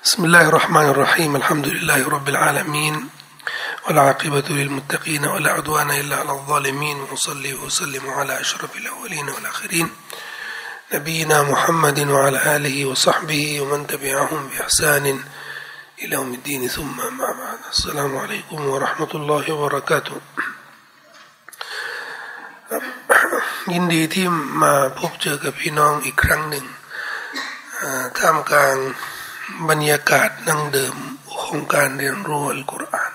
بسم الله الرحمن الرحيم الحمد لله رب العالمين والعاقبة للمتقين ولا عدوان إلا على الظالمين وصلي وسلم على أشرف الأولين والآخرين نبينا محمد وعلى آله وصحبه ومن تبعهم بإحسان إلى يوم الدين ثم ما بعد السلام عليكم ورحمة الله وبركاته ยินดีที่มาพบเจอกับพี่น้องอีกครั้งหนึ่งท่ามกลาง บรรยากาศนั่งเดิมของการเรียนรู้อัลกุรอาน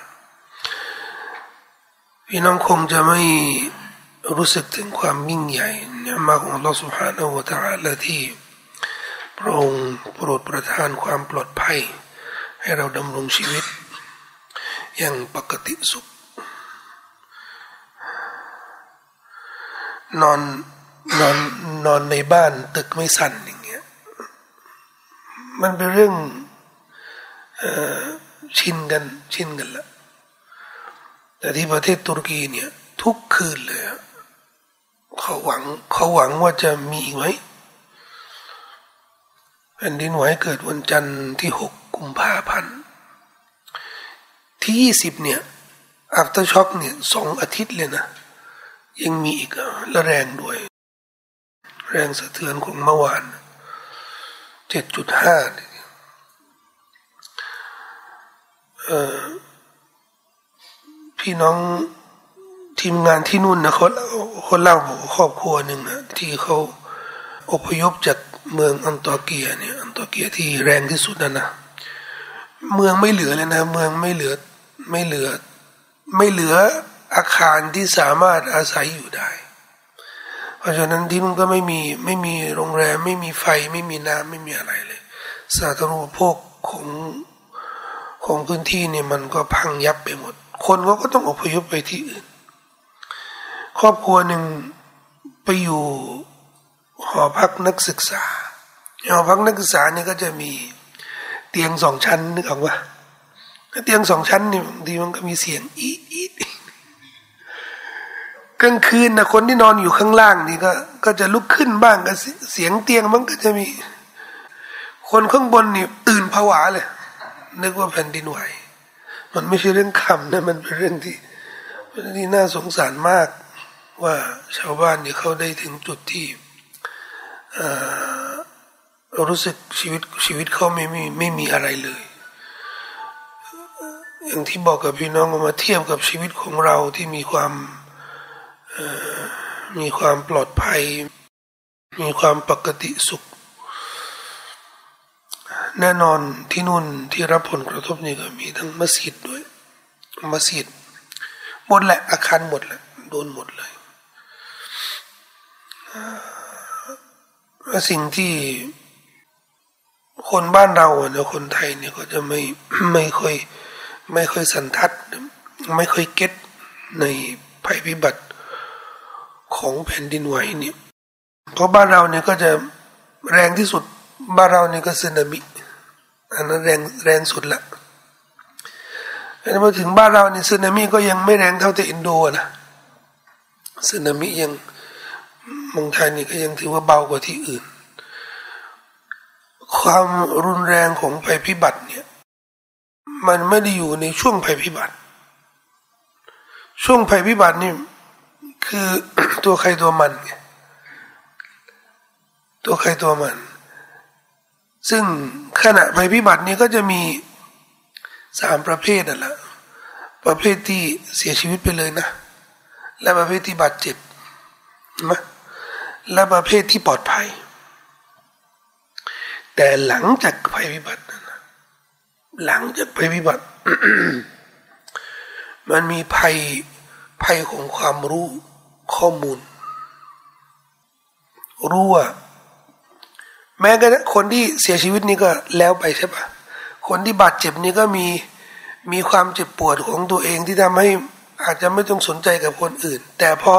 พี่น้องคงจะไม่รู้สึกถึงความยิ่งใหญ่เนี่ยมาของ Allah سبحانه และ تعالى ที่พระองค์โปรดประทานความปลอดภัย ให้เราดำรงชีวิต อย่างปกติสุข นอนนอนนอนในบ้านตึกไม่สั่นอย่างเงี้ย ง มันเป็นเรื่องอชินกันชินกันละแต่ที่ประเทศตุรกีเนี่ย ทุกคืนเลยเขาหวังเขาหวังว่าจะมีอีกไหมแผ่นดินไหวเกิดวันจันทร์ที่หกกุมภาพันธ์ที่ยี่สิบเนี่ยaftershock เนี่ยสองอาทิตย์เลยนะ ยังมีอีกและแรงด้วย แรงสะเทือนของเมื่อวาน เจ็ดจุดห้าพี่น้องทีมงานที่นู่นนะเขาเขาเล่าบอกครอบครัวหนึ่งนะที่เขาอพยพจากเมืองอันตอเกียเนี่ยอันตอเกียที่แรงที่สุดนะนะเมืองไม่เหลือเลยนะ เมืองไม่เหลือไม่เหลือ ไม่เหลืออาคารที่สามารถอาศัยอยู่ได้ ราะฉะนั้นที่นู่นก็ไม่มีไม่มีโรงแรม ไม่มีไฟไม่มีน้ำไม่มีอะไรเลย สาธารณูปโภคของของพื้นที่เนี่ยมันก็พังยับไปหมด คนเขาก็ต้องอพยพไปที่อื่น ครอบครัวหนึ่งไปอยู่หอพักนักศึกษาหอพักนักศึกษาเนี่ยก็จะมีเตียงสองชั้นนึกออกว่าเตียงสองชั้นนี่บางทีมันก็มีเสียงอี กลางคืนนะคนที่นอนอยู่ข้างล่างนี่ก็ ก็จะลุกขึ้นบ้างก็เสียงเตียงมันก็จะมี คนข้างบนนี่ตื่นผวาเลยนึกว่าแผ่นดินไหว มันไม่ใช่เรื่องคำนะมันเป็นเรื่องที่ที่น่าสงสารมาก ว่าชาวบ้านเนี่ยเขาได้ถึงจุดที่รู้สึกชีวิตชีวิตเขาไม่มีไม่มีอะไรเลย อย่างที่บอกกับพี่น้องมาเทียบกับชีวิตของเราที่มีความ มีความปลอดภัย มีความปกติสุข แน่นอนที่นู่นที่รับผลกระทบนี่ก็มีทั้งมัสยิดด้วย มัสยิดหมดแหละอาคารหมดแหละโดนหมดเลยสิ่งที่คนบ้านเราเนี่ยคนไทยเนี่ยก็จะไม่ไม่ค่อยไม่ค่อยสันทัด ไม่ค่อยเก็ตในภัยพิบัติ ของแผ่นดินไหวเนี่ยเพราะบ้านเราเนี่ยก็จะแรงที่สุดบ้านเราเนี่ยก็สึนามิอันนั้นแรงแรงสุดละแต่พอถึงบ้านเราเนี่ยสึนามิก็ยังไม่แรงเท่าที่อินโดนะสึนามิยังมองไทยนี่ก็ยังถือว่าเบากว่าที่อื่น ความรุนแรงของภัยพิบัติเนี่ย มันไม่ได้อยู่ในช่วงภัยพิบัติ ช่วงภัยพิบัตินี่ คือตัวใครตัวมันไงตัวใครตัวมัน ซึ่งขณะภัยพิบัตินี้ก็จะมีสามประเภทนั่นแหละประเภทที่เสียชีวิตไปเลยนะ และประเภทที่บาดเจ็บนะและประเภทที่ปลอดภัย แต่หลังจากภัยพิบัตินั้นหลังจากภัยพิบัติ มันมีภัยภัยของความรู้ ข้อมูลรู้ว่าแม้กระทั่งคนที่เสียชีวิตนี่ก็แล้วไปใช่ปะคนที่บาดเจ็บนี่ก็มีมีความเจ็บปวดของตัวเองที่ทำให้อาจจะไม่ต้องสนใจกับคนอื่น แต่พอ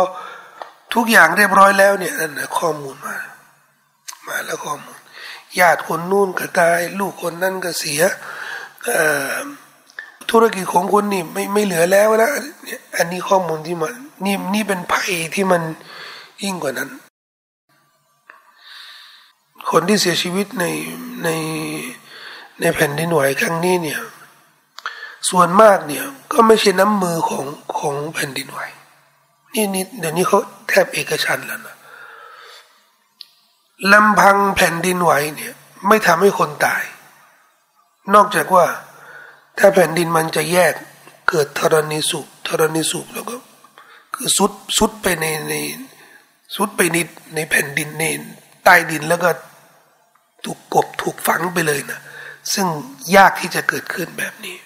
ทุกอย่างเรียบร้อยแล้วเนี่ยนั่นนะข้อมูลมา มาแล้วข้อมูลญาติคนนู่นก็ตาย ลูกคนนั่นก็เสียธุรกิจของคนนี่ไม่ไม่เหลือแล้วนะอันนี้ข้อมูลที่มัน นี่นี่เป็นภัยที่มันยิ่งกว่านั้น คนที่เสียชีวิตในในในแผ่นดินไหวครั้งนี้เนี่ย ส่วนมากเนี่ยก็ไม่ใช่น้ำมือของของแผ่นดินไหวนี่นี่เดี๋ยวนี้เขาแทบเอกชันแล้วนะลำพังแผ่นดินไหวเนี่ย ไม่ทำให้คนตาย นอกจากว่าถ้าแผ่นดินมันจะแยกเกิดธรณีสูบธรณีสูบแล้วก็ คือสุดสุดไปในในสุดไปในในแผ่นดินในใต้ดินแล้วก็ถูกกบถูกฝังไปเลยนะซึ่งยากที่จะเกิดขึ้นแบบนี้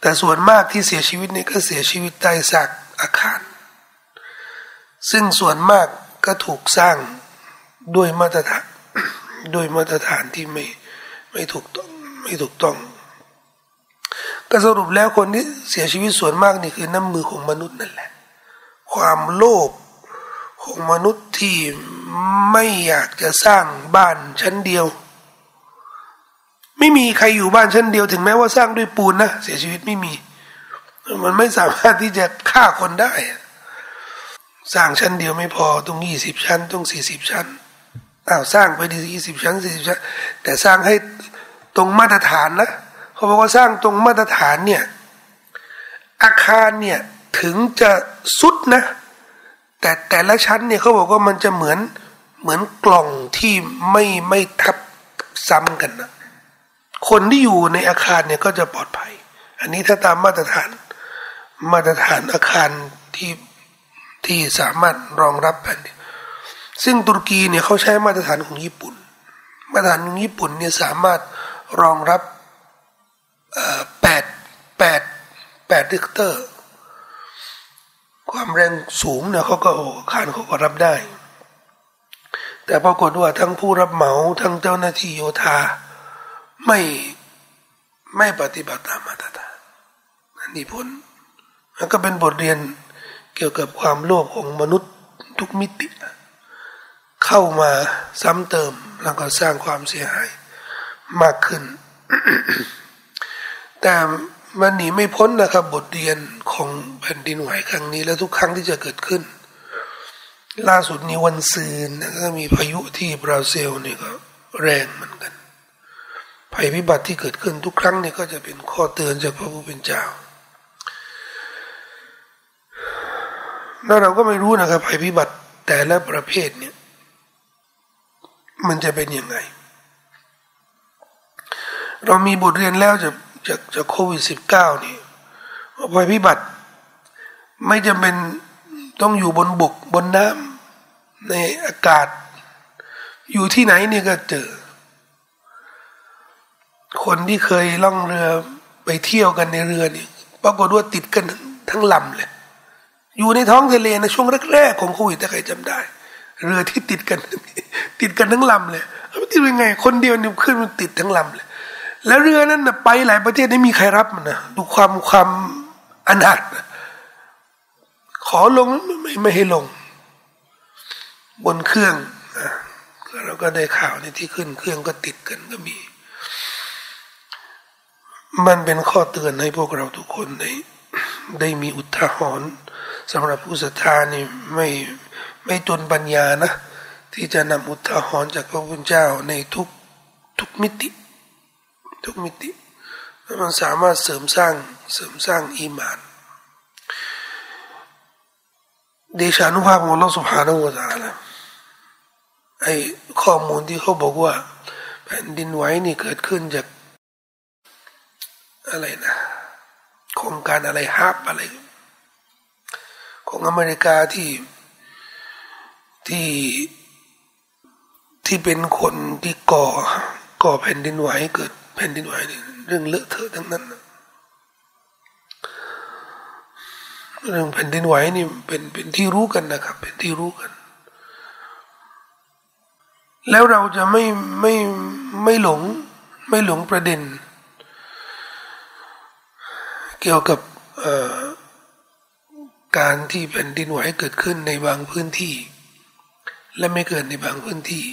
แต่ส่วนมากที่เสียชีวิตนี่ก็เสียชีวิตใต้ซากอาคาร ซึ่งส่วนมากก็ถูกสร้างด้วยมาตรฐานด้วยมาตรฐานที่ไม่ไม่ถูกต้องไม่ถูกต้องก็สรุปแล้วคนที่เสียชีวิตส่วนมากนี่คือน้ำมือของมนุษย์นั่นแหละ ความโลภของมนุษย์ที่ไม่อยากจะสร้างบ้านชั้นเดียว ไม่มีใครอยู่บ้านชั้นเดียว ถึงแม้ว่าสร้างด้วยปูนนะเสียชีวิตไม่มี มันไม่สามารถที่จะฆ่าคนได้ สร้างชั้นเดียวไม่พอต้องยี่สิบชั้นต้องสี่สิบชั้นอ้าวสร้างไปดียี่สิบชั้นสี่สิบชั้น แต่สร้างให้ตรงมาตรฐานนะเขาบอกว่าสร้างตรงมาตรฐานเนี่ย อาคารเนี่ย ถึงจะสุดนะ แต่แต่ละชั้นเนี่ยเขาบอกว่ามันจะเหมือนเหมือนกล่องที่ไม่ไม่ทับซ้ำกันนะคนที่อยู่ในอาคารเนี่ยก็จะปลอดภัย อันนี้ถ้าตามมาตรฐานมาตรฐานอาคารที่ที่สามารถรองรับแผ่นซึ่งตุรกีเนี่ยเขาใช้มาตรฐานของญี่ปุ่น มาตรฐานของญี่ปุ่นเนี่ยสามารถรองรับแปดแปดแปดริกเตอร์ ความแรงสูงเนี่ยเขาก็อาคารเขาก็รับได้ แต่ปรากฏว่าทั้งผู้รับเหมาทั้งเจ้าหน้าที่โยธาไม่ไม่ปฏิบัติตามมาตรฐานอันนี้ผลมันก็เป็นบทเรียนเกี่ยวกับความโลภของมนุษย์ทุกมิติ เข้ามาซ้ำเติมแล้วก็สร้างความเสียหายมากขึ้น แต่ มันหนีไม่พ้นนะครับ บทเรียนของแผ่นดินไหวครั้งนี้ และทุกครั้งที่จะเกิดขึ้น ล่าสุดนี้วันซืนก็มีพายุที่บราซิลนี่ก็แรงเหมือนกัน ภัยพิบัติที่เกิดขึ้นทุกครั้งนี่ก็จะเป็นข้อเตือนจากพระผู้เป็นเจ้าแล้วเราก็ไม่รู้นะครับภัยพิบัติแต่ละประเภทเนี่ย มันจะเป็นยังไง เรามีบทเรียนแล้วจะ จากจากโควิดสิบเก้านี่ภัยพิบัติ ไม่จำเป็นต้องอยู่บนบกบนน้ำในอากาศ อยู่ที่ไหนนี่ก็เจอ คนที่เคยล่องเรือไปเที่ยวกันในเรือนี่ปรากฏว่าติดกันทั้งลำเลยอยู่ในท้องทะเลในช่วงแรกๆของโควิดถ้าใครจำได้ เรือที่ติดกัน ติดกันทั้งลำเลยมันติดยังไง คนเดียวนี่ขึ้นมันติดทั้งลำเลย แล้วเรือนั้นนะไปหลายประเทศไม่มีใครรับมันนะดูความความอนาถนะขอลงไม่ไม่ให้ลง บนเครื่องเราก็ได้ข่าวในที่ขึ้น เครื่องก็ติดกันก็มี มันเป็นข้อเตือนให้พวกเราทุกคนได้ได้มีอุทาหรณ์สำหรับผู้ศรัทธานี่ไม่ไม่จนปัญญานะ ที่จะนำอุทาหรณ์จากพระพุทธเจ้าในทุกทุกมิติ ทุกมิติมันสามารถเสริมสร้างเสริมสร้างอีมานเดชานุภาพของเราสุภาพวตาละไอข้อมูลที่เขาบอกว่า แผ่นดินไหวนี่เกิดขึ้นจากอะไรนะโครงการอะไรฮับอะไร ของอเมริกาที่ที่ที่เป็นคนที่ก่อก่อแผ่นดินไหวเกิด แผ่นดินไหวนี่เรื่องเลอะเทอะทั้งนั้น เรื่องแผ่นดินไหวนี่เป็นเป็นที่รู้กันนะครับ เป็นที่รู้กัน แล้วเราจะไม่ไม่ไม่หลง ไม่หลงประเด็น เกี่ยวกับการที่แผ่นดินไหวเกิดขึ้นในบางพื้นที่ และไม่เกิดในบางพื้นที่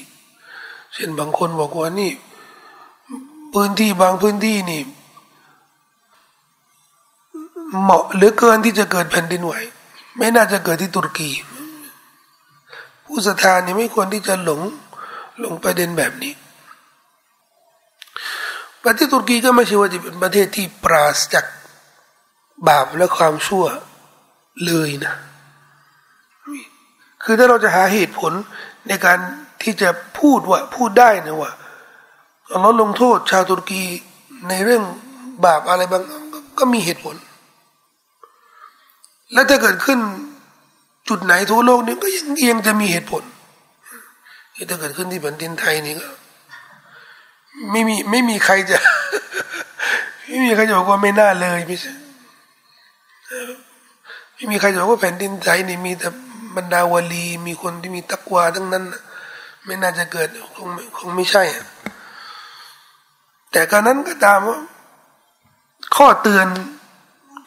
เช่นบางคนบอกว่านี่ พื้นที่บางพื้นที่นี่ เหมาะหรือเกินที่จะเกิดแผ่นดินไหว ไม่น่าจะเกิดที่ตุรกี ผู้ศรัทธานี่ไม่ควรที่จะหลงหลงประเด็นแบบนี้ ประเทศตุรกีก็ไม่ใช่ว่าจะเป็นประเทศที่ปราศจากบาปและความชั่วเลยนะ คือถ้าเราจะหาเหตุผลในการที่จะพูดว่าพูดได้นะว่า อัลลอฮ์ลงโทษ ชาวตุรกีในเรื่องบาปอะไรบางก็มีเหตุผล และถ้าเกิดขึ้นจุดไหนทั่วโลกนี้ก็ยังยังจะมีเหตุผลที่ถ้าเกิดขึ้นที่แผ่นดินไทยนี่ก็ไม่มีไม่มีใครจะ ไม่มีใครจะบอกว่าไม่น่าเลยไม่ใช่ไม่มีใครจะบอกว่าแผ่นดินไทยนี่มีแต่บรรดาวลี มีคนที่มีตักวาทั้งนั้น ไม่น่าจะเกิดคงคงไม่ใช่ แต่การนั้นก็ตามว่าข้อเตือน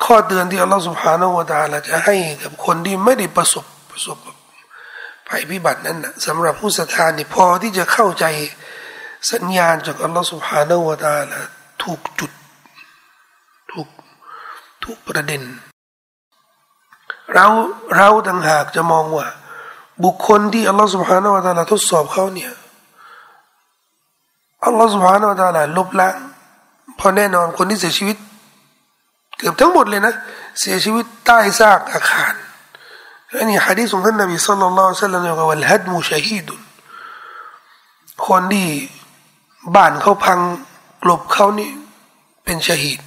ข้อเตือนที่อัลลอฮฺสุบฮานาวะตาลาจะให้กับคนที่ไม่ได้ประสบประสบภัยพิบัตินั้นนะสำหรับผู้ศรัทธานี่พอที่จะเข้าใจสัญญาณจากอัลลอฮฺสุบฮานาวะตาลาถูกจุดถูกถูกประเด็น เราเราต่างหากจะมองว่า บุคคลที่อัลลอฮฺสุบฮานาวะตาลาทดสอบเขาเนี่ย อัลลอฮฺสุบฮานาวะตาลาลบล้างพอแน่นอนคนที่เสียชีวิต เกือบทั้งหมดเลยนะ เสียชีวิตใต้ซากอาคารอันนี้ฮะดีษของท่านนบีสัลลัลลอฮุซัลลัมบอกว่าฮัดมุชฮีดุนคนที่บ้านเขาพังกลบเขานี่เป็นชฮีด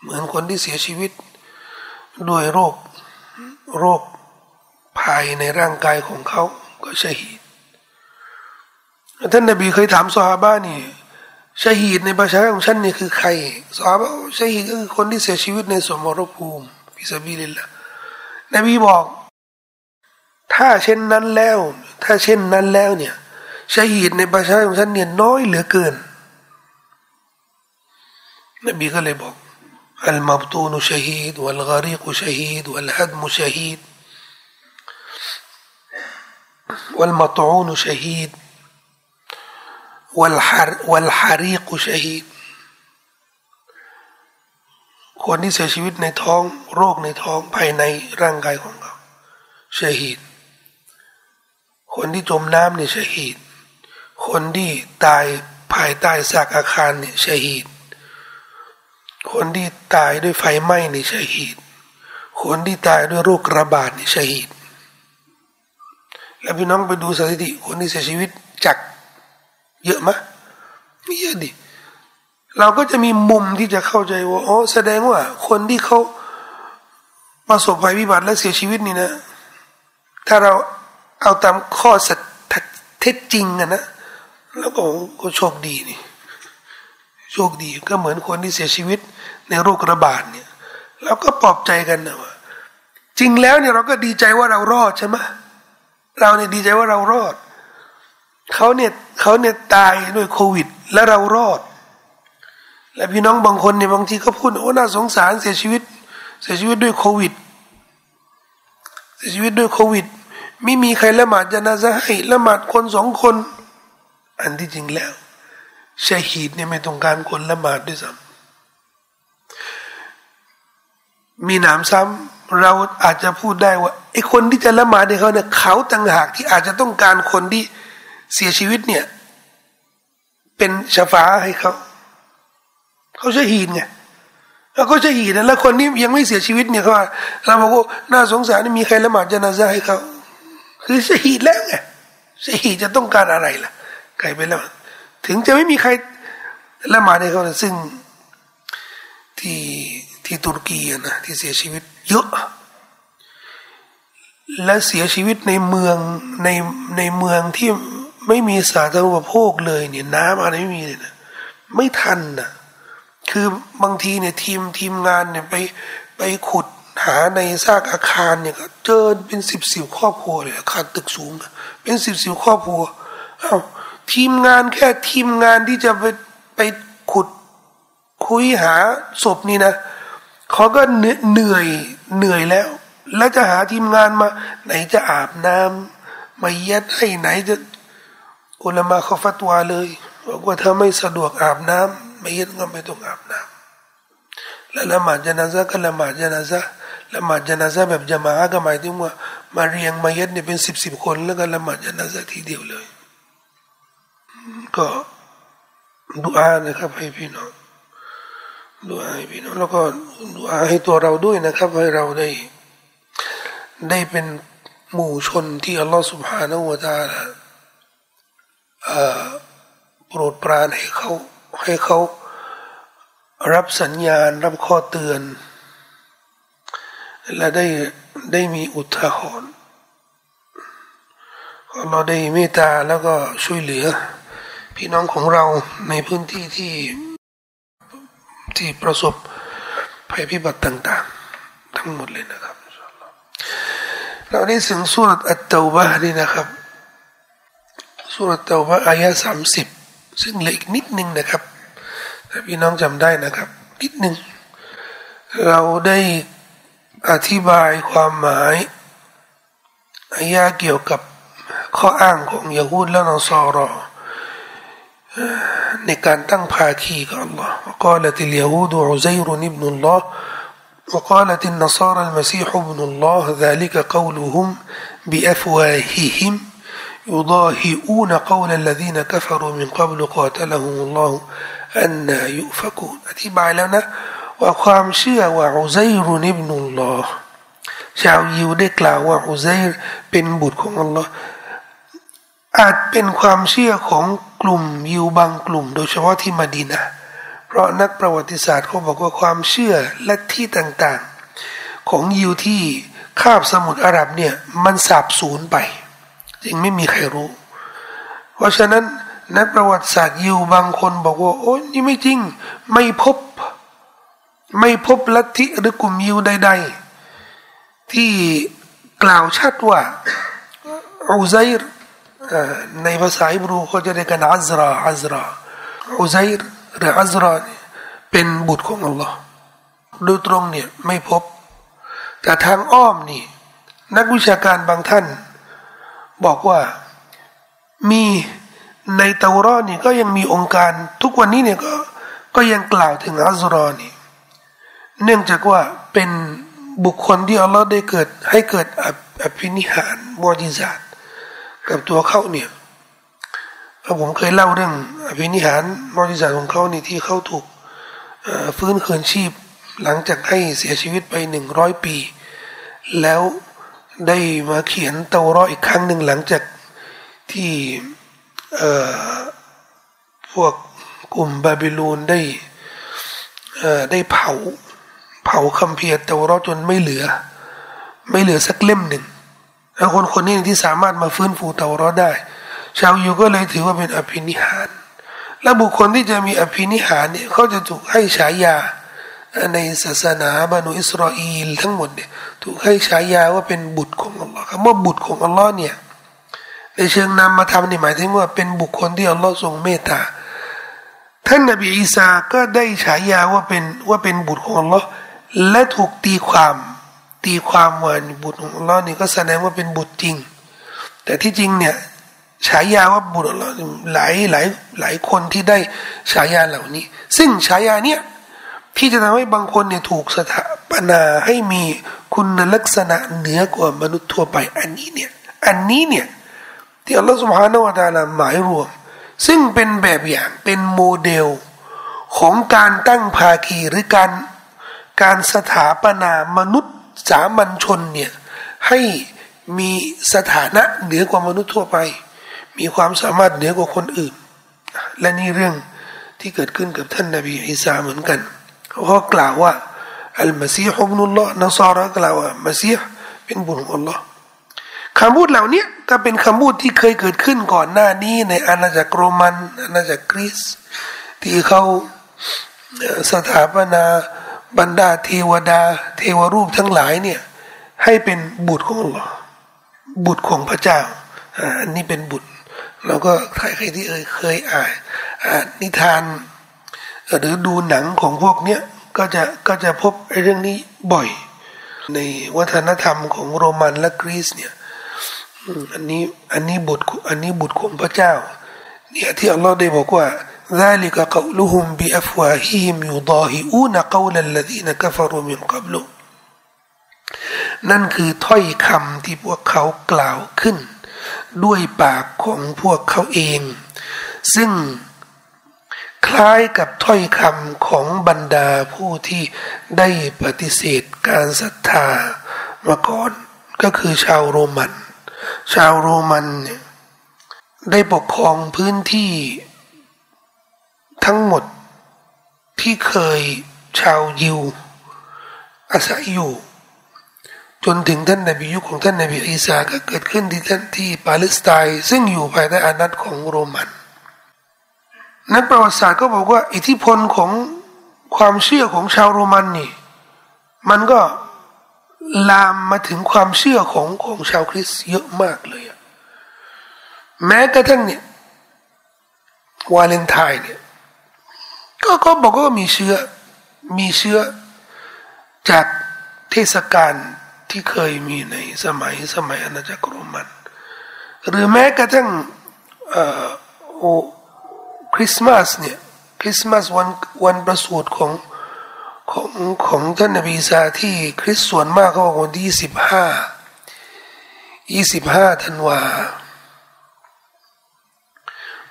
เหมือนคนที่เสียชีวิต ด้วยโรคโรคภายในร่างกายของเขาก็ชฮีด ท่านนบีเคยถามซอฮาบะนี่ชาฮีดในประชาของฉันนี่คือใครสอบว่าชาฮีดก็คือคนที่เสียชีวิตในสมรภูมิพิสบิลิลละนบีบอก ถ้าเช่นนั้นแล้ว ถ้าเช่นนั้นแล้วเนี่ยชาฮีดในประชาของฉันเนี่ยน้อยเหลือเกิน นบีก็เลยบอก المبطون شهيد والغريق شهيد والهدم شهيد والمطعون شهيد วัลฮารวัลฮารีกุชฮีดคนที่เสียชีวิตในท้องโรคในท้องภายในร่างกายของเขาชฮีดคนที่จมน้ำเนี่ยชฮีดคนที่ตายภายใต้ซากอาคารเนี่ยชฮีดคนที่ตายด้วยไฟไหม้เนี่ยชฮีดคนที่ตายด้วยโรคระบาดเนี่ยชฮีดแล้วพี่น้องไปดูสถิติคนที่เสียชีวิตจาก เยอะมะไม่เยอะดิเราก็จะมีมุมที่จะเข้าใจว่าอ๋อแสดงว่า คนที่เขาประสบภัยพิบัติและเสียชีวิตนี่นะ ถ้าเราเอาตามข้อสัตเท็จจริงอะนะแล้วก็ก็โชคดีนี่โชคดีก็เหมือนคนที่เสียชีวิตในโรคระบาดเนี่ยเราก็ปลอบใจกันนะว่าจริงแล้วเนี่ยเราก็ดีใจว่าเรารอดใช่ไหมเราเนี่ยดีใจว่าเรารอด เขาเนี่ยเขาเนี่ยตายด้วยโควิด แล้วเรารอด และพี่น้องบางคนเนี่ยบางทีก็พูดโอ้น่าสงสารเสียชีวิต เสียชีวิตด้วยโควิด เสียชีวิตด้วยโควิด ไม่มีใครละหมาดจนาซะให้ละหมาดคนสองคน อันที่จริงแล้วชาฮีดเนี่ยไม่ต้องการคนละหมาดด้วยซ้ำมีหนามซ้ำเราอาจจะพูดได้ว่าไอ้คนที่จะละหมาดในเขาเนี่ยเขาต่างหากที่อาจจะต้องการคนที่ เสียชีวิตเนี่ย เป็นชาฟ้าให้เขาเขาจะหีนไงแล้วก็จะหีนแล้วคนนี้ยังไม่เสียชีวิตเนี่ยเขาเราบอกว่าน่าสงสารมีใครละหมาดจนาซาให้เขาคือจะหีดแล้วไงจะหีดจะต้องการอะไรล่ะใครไปแล้วถึงจะไม่มีใครละหมาดให้เขาซึ่งที่ที่ตุรกีนะที่เสียชีวิตเยอะและเสียชีวิตในเมืองในในเมืองที่ ไม่มีสาธารณูปโภคเลยเนี่ยน้ำอะไรไม่มีเลยนะไม่ทันนะคือบางทีเนี่ยทีมทีมงานเนี่ยไปไปขุดหาในซากอาคารเนี่ยก็เจอเป็นสิบสิบครอบครัวเลยอาคารตึกสูง เป็นสิบสิบครอบครัวอ้าทีมงานแค่ทีมงานที่จะไปไปขุดคุยหาศพนี่นะเขาก็เหนื่อยเหนื่อยแล้ว แล้วจะหาทีมงานมา ไหนจะอาบน้ำมาเย็ดให้ไหนจะ อุลามาเขาฟัตวาเลยบอกว่าถ้าไม่สะดวกอาบน้ำไม่ยึดก็ไม่ต้องอาบน้ำแล้วละหมาดจนาซะก็ละหมาดจนาซะละหมาดจนาซะแบบจะมาก็หมายถึงว่า มาเรียงมาเย็ดเนี่ยเป็นสิบสิบคนแล้วก็ละหมาดจนาซะทีเดียวเลย ก็ดูอานะครับให้พี่น้องดูอาให้พี่น้องแล้วก็ดูอาให้ตัวเราด้วยนะครับ ให้เราได้ ได้เป็นหมู่ชนที่อัลลอฮฺสุบฮานาวะตาละ โปรดปรานให้เขาให้เขารับสัญญาณรับข้อเตือน และได้ได้มีอุทาหรณ์เราได้เมตตาแล้วก็ช่วยเหลือ พี่น้องของเราในพื้นที่ที่ที่ประสบภัยพิบัติต่าง ๆ ทั้งหมดเลยนะครับ เราได้สึงสุรอัตตบะนี่นะครับ สุรอัตตบะอายะสามสิบซึ่งเหลืออีกนิดนึงนะครับถ้าพี่น้องจำได้นะครับ นิดนึงเราได้อธิบายความหมายอายะเกี่ยวกับข้ออ้างของยาฮูดและนอสอรอในการตั้งภาคีกับ Allah وقالت اليهود عزير ابن الله وقالت النصارى المسيح ابن الله ذلك قولهم بأفواههم يضاهئون قول الذين كفروا من قبل قاتلهم الله أن يؤفكون อธิบายแล้วนะว่าความเชื่อว่าอุซัยรุนอิบนุลลอฮ์ชาวยิวได้กล่าวว่าอุซัยรเป็นบุตรของอัลลอฮ์อาจเป็นความเชื่อของกลุ่มยิวบางกลุ่ม โดยเฉพาะที่มาดีนะเพราะนักประวัติศาสตร์เขาบอกว่าความเชื่อและที่ต่างๆ ของยิวที่คาบสมุทรอาหรับเนี่ยมันสาบสูญไป จึงไม่มีใครรู้ เพราะฉะนั้นนักประวัติศาสตร์ยิวบางคนบอกว่าโอ้ยนี่ไม่จริง ไม่พบ ไม่พบลัทธิหรือกลุ่มยิวใด ๆ ที่กล่าวชัดว่าอุซัยร์ในภาษาอิบรูเขาจะเรียกกันอัซราอัซราอุซัยร์หรืออัซราเป็นบุตรของอัลลอฮ์โดยตรงเนี่ยไม่พบ แต่ทางอ้อมนี่ นักวิชาการบางท่าน บอกว่ามีในเตารอนี่ก็ยังมีองค์การทุกวันนี้เนี่ยก็ก็ยังกล่าวถึงอัซรอนี่เนื่องจากว่าเป็นบุคคลที่อัลลอฮ์ได้เกิดให้เกิดอภินิหารมอจิซาตกับตัวเขาเนี่ยผมเคยเล่าเรื่องอภินิหารมอจิซาของเขานี่ที่เขาถูกฟื้นคืนชีพ หลังจากให้เสียชีวิตไปหนึ่งร้อยปี แล้ว ได้มาเขียนเตารออีกครั้งหนึ่งหลังจากที่พวกกลุ่มบาบิลูนได้ได้เผาเผาคัมภีร์เตารอจนไม่เหลือ ไม่เหลือสักเล่มหนึ่งแล้วคนคนนี้ที่สามารถมาฟื้นฟูเตารอได้ ชาวยูก็เลยถือว่าเป็นอภินิหาร และบุคคลที่จะมีอภินิหารเนี่ยเขาจะถูกให้ฉายา ในศาสนาบานุอิสราเอลทั้งหมดเนี่ยถูกให้ฉายาว่าเป็นบุตรของอัลลอฮ์คำว่าบุตรของอัลลอฮ์เนี่ยในเชิงนามมาทำนี่หมายถึงว่าเป็นบุคคลที่อัลลอฮ์ทรงเมตตาท่านนบีอีสาก็ได้ฉายาว่าเป็นว่าเป็นบุตรของอัลลอฮ์และถูกตีความตีความว่าบุตรของอัลลอฮ์นี่ก็แสดงว่าเป็นบุตรจริง แต่ที่จริงเนี่ยฉายาว่าบุตรอัลลอฮ์หลายหลายหลายคนที่ได้ฉายาเหล่านี้ ซึ่งฉายาเนี่ย ที่จะทำให้บางคนเนี่ยถูกสถาปนาให้มีคุณลักษณะเหนือกว่ามนุษย์ทั่วไป อันนี้เนี่ยอันนี้เนี่ยที่อัลลอฮฺสุบฮานาวะตาลาหมายรวม ซึ่งเป็นแบบอย่างเป็นโมเดลของการตั้งภาคีหรือการการสถาปนามนุษย์สามัญชนเนี่ยให้มีสถานะเหนือกว่ามนุษย์ทั่วไป มีความสามารถเหนือกว่าคนอื่น และนี่เรื่องที่เกิดขึ้นกับท่านนาบีอิสาเหมือนกัน เขากล่าวว่าอัลมาซีฮุบนุลลอฮ์นัสาระกล่าวว่ามาซีฮเป็นบุตรของอัลลอฮ์คำพูดเหล่านี้ก็เป็นคำพูดที่เคยเกิดขึ้นก่อนหน้านี้ในอาณาจักรโรมัน อาณาจักรกรีซที่เขาสถาปนาบรรดาเทวดา เทวรูปทั้งหลายเนี่ยให้เป็นบุตรของอัลลอฮ์บุตรของพระเจ้าอันนี้เป็นบุตรเราก็ใครใครที่เอ่ยเคยอ่านนิทาน หรือดูหนังของพวกเนี้ยก็จะก็จะพบเรื่องนี้บ่อย ในวัฒนธรรมของโรมันและกรีซเนี่ยอันนี้อันนี้บุตรอันนี้บุตรของพระเจ้าเนี่ยที่อัลลอฮ์ได้บอกว่า ذلك قولهم بأفواههم يضاهئون قول الذين كفروا من قبل นั่นคือถ้อยคำที่พวกเขากล่าวขึ้น ด้วยปากของพวกเขาเอง ซึ่ง คล้ายกับถ้อยคำของบรรดาผู้ที่ได้ปฏิเสธการศรัทธามาก่อนก็คือชาวโรมัน ชาวโรมันเนี่ยได้ปกครองพื้นที่ทั้งหมดที่เคยชาวยิว อาศัยอยู่ จนถึงท่านนบียุคของท่านนบีอีสาก็เกิดขึ้นที่ท่านที่ปาเลสไตน์ซึ่งอยู่ภายใต้อานัตของโรมัน นักประวัติศาสตร์ก็บอกว่า อิทธิพลของความเชื่อของชาวโรมันนี่ มันก็ลามมาถึงความเชื่อของของชาวคริสต์เยอะมากเลยแม้กระทั่งเนี่ยวาเลนไทน์เนี่ยก็ก็บอกว่ามีเชื้อมีเชื้อจากเทศกาลที่เคยมีในสมัยสมัยอาณาจักรโรมัน หรือแม้กระทั่งเอ่อโอ คริสต์มาสเนี่ยคริสต์มาสวันวันประสูติของของของท่านนบีซาที่คริสต์ส่วนมากเขาบอกวันที่ยี่สิบห้ายี่สิบห้าธันวา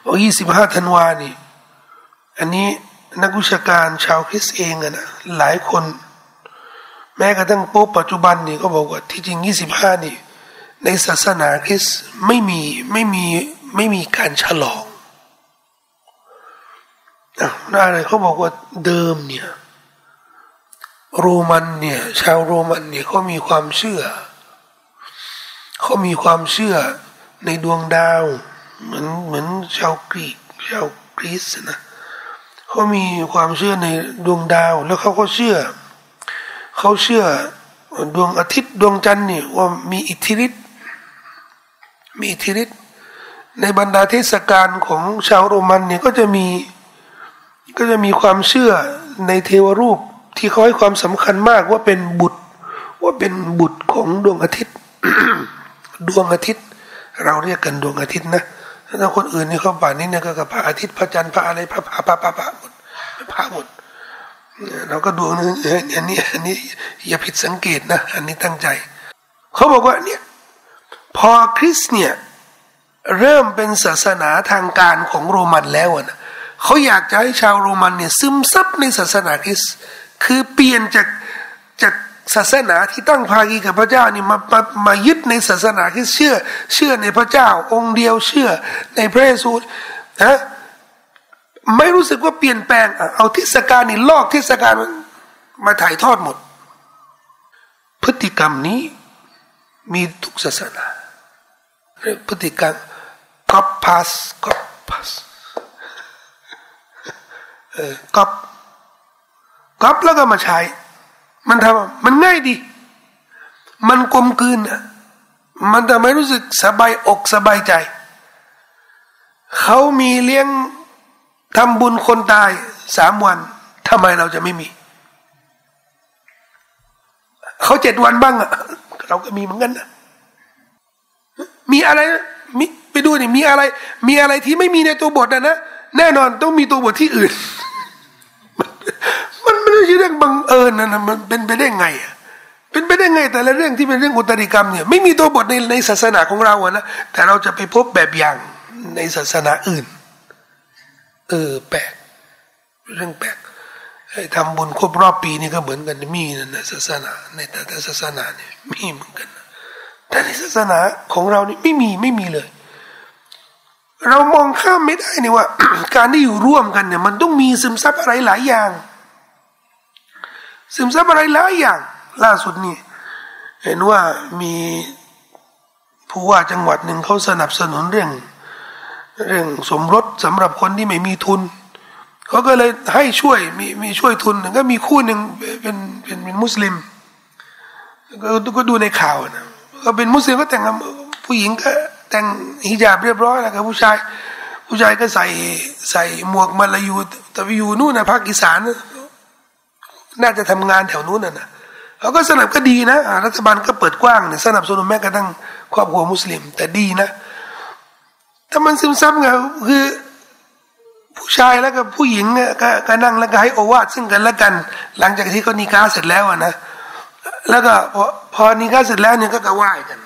โอ้ยี่สิบห้าธันวานี่อันนี้นักวิชาการชาวคริสเองอะนะหลายคน แม้กระทั่งปุ๊บปัจจุบันนี่ก็บอกว่าที่จริงยี่สิบห้านี่ในศาสนาคริสไม่มีไม่มีไม่มีการฉลอง น่าเลยเขาบอกว่าเดิมเนี่ยโรมันเนี่ยชาวโรมันเนี่ยเขามีความเชื่อเขามีความเชื่อในดวงดาว เหมือนเหมือนชาวกรีกชาวกรีซนะเขามีความเชื่อในดวงดาว แล้วเขาก็เชื่อเขาเชื่อดวงอาทิตย์ดวงจันทร์เนี่ยว่ามีอิทธิฤทธิ์มีอิทธิฤทธิ์ในบรรดาเทศกาลของชาวโรมันเนี่ยก็จะมี ก็จะมีความเชื่อในเทวรูปที่เขาให้ความสำคัญมากว่าเป็นบุตร ว่าเป็นบุตรของดวงอาทิตย์ ดวงอาทิตย์ เราเรียกกันดวงอาทิตย์นะถ้าคนอื่นนี่เขาป่านนี้เนี่ยก็กับพระอาทิตย์พระจันทร์พระอะไรพระพระพระพระพระหมดพระหมดเราก็ดวงนึงอันนี้อันนี้อย่าผิดสังเกตนะอันนี้ตั้งใจ เขาบอกว่าเนี่ยพอคริสเนี่ยเริ่มเป็นศาสนาทางการของโรมันแล้วนะ เขาอยากจะให้ชาวโรมันเนี่ยซึมซับในศาสนาคริสต์คือเปลี่ยนจากจากศาสนาที่ตั้งภากีกับพระเจ้านี่มามามายึดในศาสนาที่เชื่อ เชื่อในพระเจ้า องค์เดียวเชื่อในพระเยซูนะไม่รู้สึกว่าเปลี่ยนแปลงเอาเทศกาลนี่ลอกเทศกาลมาถ่ายทอดหมด พฤติกรรมนี้มีทุกศาสนาพฤติกรรมก๊อปพาสก๊อปพาส เออก๊อปก๊อปแล้วก็มาใช้ มันทำมันง่ายดี มันกลมกลืนอะมันทำให้รู้สึกสบายอกสบายใจ เขามีเลี้ยงทำบุญคนตายสามวันทำไมเราจะไม่มี เขาเจ็ดวันบ้างอะเราก็มีเหมือนกันนะมีอะไรมีไปดูนี่มีอะไร มีอะไรที่ไม่มีในตัวบทนะนะแน่นอนต้องมีตัวบทที่อื่น มันไม่ใช่เรื่องบังเอิญนะมันเป็นไปได้ไงอะเป็นไปได้ไง แต่ละเรื่องที่เป็นเรื่องอุตริกรรมเนี่ยไม่มีตัวบทในในศาสนาของเราอะนะแต่เราจะไปพบแบบอย่างในศาสนาอื่น เออแปลกเรื่องแปลกทำบุญครบรอบปีนี่ก็เหมือนกันมีนะศาสนาในแต่ศาสนาเนี่ยมีเหมือนกันแต่ในศาสนาของเรานี่ไม่มีไม่มีเลย เรามองข้ามไม่ได้นี่ว่า การที่อยู่ร่วมกันเนี่ย มันต้องมีซึมซับอะไรหลายอย่าง ซึมซับอะไรหลายอย่าง ล่าสุดนี่เห็นว่ามีผู้ว่าจังหวัดหนึ่งเขาสนับสนุนเรื่อง เรื่องสมรสสำหรับคนที่ไม่มีทุนเขาก็เลยให้ช่วยมีมีช่วยทุนก็มีคู่หนึ่งเป็นเป็นเป็นมุสลิมก็ก็ดูในข่าวนะก็เป็นมุสลิมก็แต่งผู้หญิงก็ แต่งฮิญาบเรียบร้อยแล้วกับผู้ชาย ผู้ชายก็ใส่ใส่หมวกมาลายูแต่ไปอยู่นู่นนะภาคอีสานน่าจะทำงานแถวนู้นน่ะนะเขาก็สนับก็ดีนะรัฐบาลก็เปิดกว้างเนี่ยสนับสนุนแม้กระทั่งครอบครัวมุสลิม แต่ดีนะถ้ามันซึมซับไงคือ ผู้ชายแล้วก็ผู้หญิงก็ก็นั่งแล้วก็ให้โอวาทซึ่งกันและกัน หลังจากที่เขานิกาเสร็จแล้วนะแล้วก็พอพอนิกาเสร็จแล้วเนี่ยก็กระว่ายกัน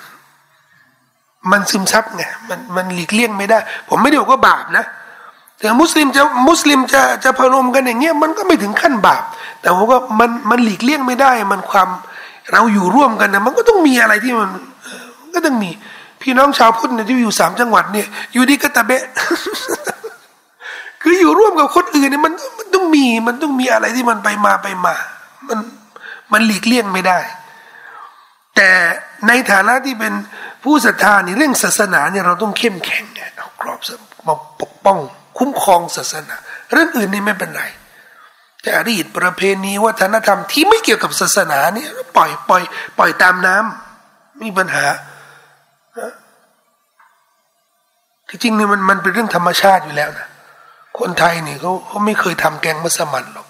มันซึมซับไงมันมันหลีกเลี่ยงไม่ได้ ผมไม่ได้บอกว่าบาปนะแต่มุสลิมจะมุสลิมจะจะพนมกันอย่างเงี้ยมันก็ไม่ถึงขั้นบาป แต่ผมว่ามันมันหลีกเลี่ยงไม่ได้ มันความเราอยู่ร่วมกันนะมันก็ต้องมีอะไรที่มันก็ต้องมี พี่น้องชาวพุทธเนี่ยที่อยู่สามจังหวัดเนี่ย อยู่ดีก็ตะเบะคืออยู่ร่วมกับคนอื่นเนี่ยมันมันต้องมีมันต้องมีอะไรที่มันไปมาไปมา มันมันหลีกเลี่ยงไม่ได้ แต่ในฐานะที่เป็น ผู้ศรัทธานี่เรื่องศาสนาเนี่ยเราต้องเข้มแข็งเนี่ยเอากรอบมาปกป้อง คุ้มครองศาสนา เรื่องอื่นนี่ไม่เป็นไรแต่อดีตประเพณีวัฒนธรรมที่ไม่เกี่ยวกับศาสนาเนี่ยปล่อยปล่อยปล่อยตามน้ำมีปัญหาที่จริงเนี่ยมันมันเป็นเรื่องธรรมชาติอยู่แล้วนะคนไทยเนี่ยเขาเขาไม่เคยทำแกงมัสมั่นหรอก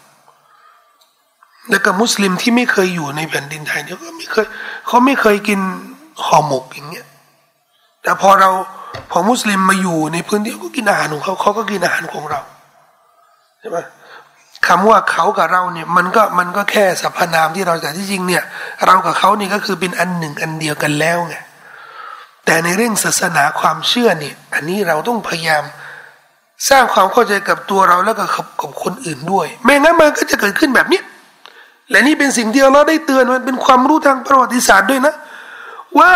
แล้วก็มุสลิมที่ไม่เคยอยู่ในแผ่นดินไทยเนี่ยก็ไม่เคยเขาไม่เคยกิน ห่อหมกอย่างเงี้ยแต่พอเราพอมุสลิมมาอยู่ในพื้นที่ก็กินอาหารของเขาเขาก็กินอาหารของเราใช่ไหมคำว่าเขากับเราเนี่ยมันก็มันก็แค่สรรพนามที่เราแต่ที่จริงเนี่ย เรากับเขานี่ก็คือเป็นอันหนึ่งอันเดียวกันแล้วไงแต่ในเรื่องศาสนาความเชื่อเนี่ย อันนี้เราต้องพยายามสร้างความเข้าใจกับตัวเราแล้วก็กับคนอื่นด้วย ไม่งั้นมันก็จะเกิดขึ้นแบบนี้และนี่เป็นสิ่งที่เราได้เตือนมันเป็นความรู้ทางประวัติศาสตร์ด้วยนะ ว่า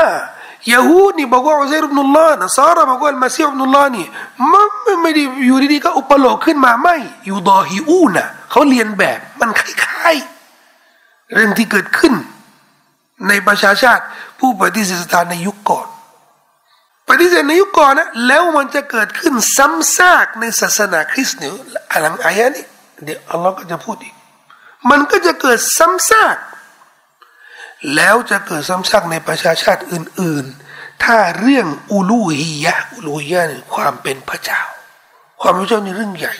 ยาฮูดนี่บอกว่าอุซัยรุบนุลลอฮ์นะซาระบอกว่ามาซีอุบนุลลอฮ์นี่มันไม่ได้อยู่ดีๆก็อุปโลกขึ้นมาไม่อยู่ดอฮิอูนะเขาเรียนแบบมันคล้ายๆ เรื่องที่เกิดขึ้น ในประชาชาติผู้ปฏิเสธศรัทธาในยุคก่อน ปฏิเสธในยุคก่อนนะแล้วมันจะเกิดขึ้นซ้ำซากในศาสนาคริสต์เนี่ยหลังอายะนี้เดี๋ยวอัลลอฮ์ก็จะพูดอีกมันก็จะเกิดซ้ำซาก แล้วจะเกิดซ้ำซากในประชาชาติอื่น ๆ ถ้าเรื่องอูลูฮียะอูลูฮียะนี่ความเป็นพระเจ้า ความเป็นเจ้านี่เรื่องใหญ่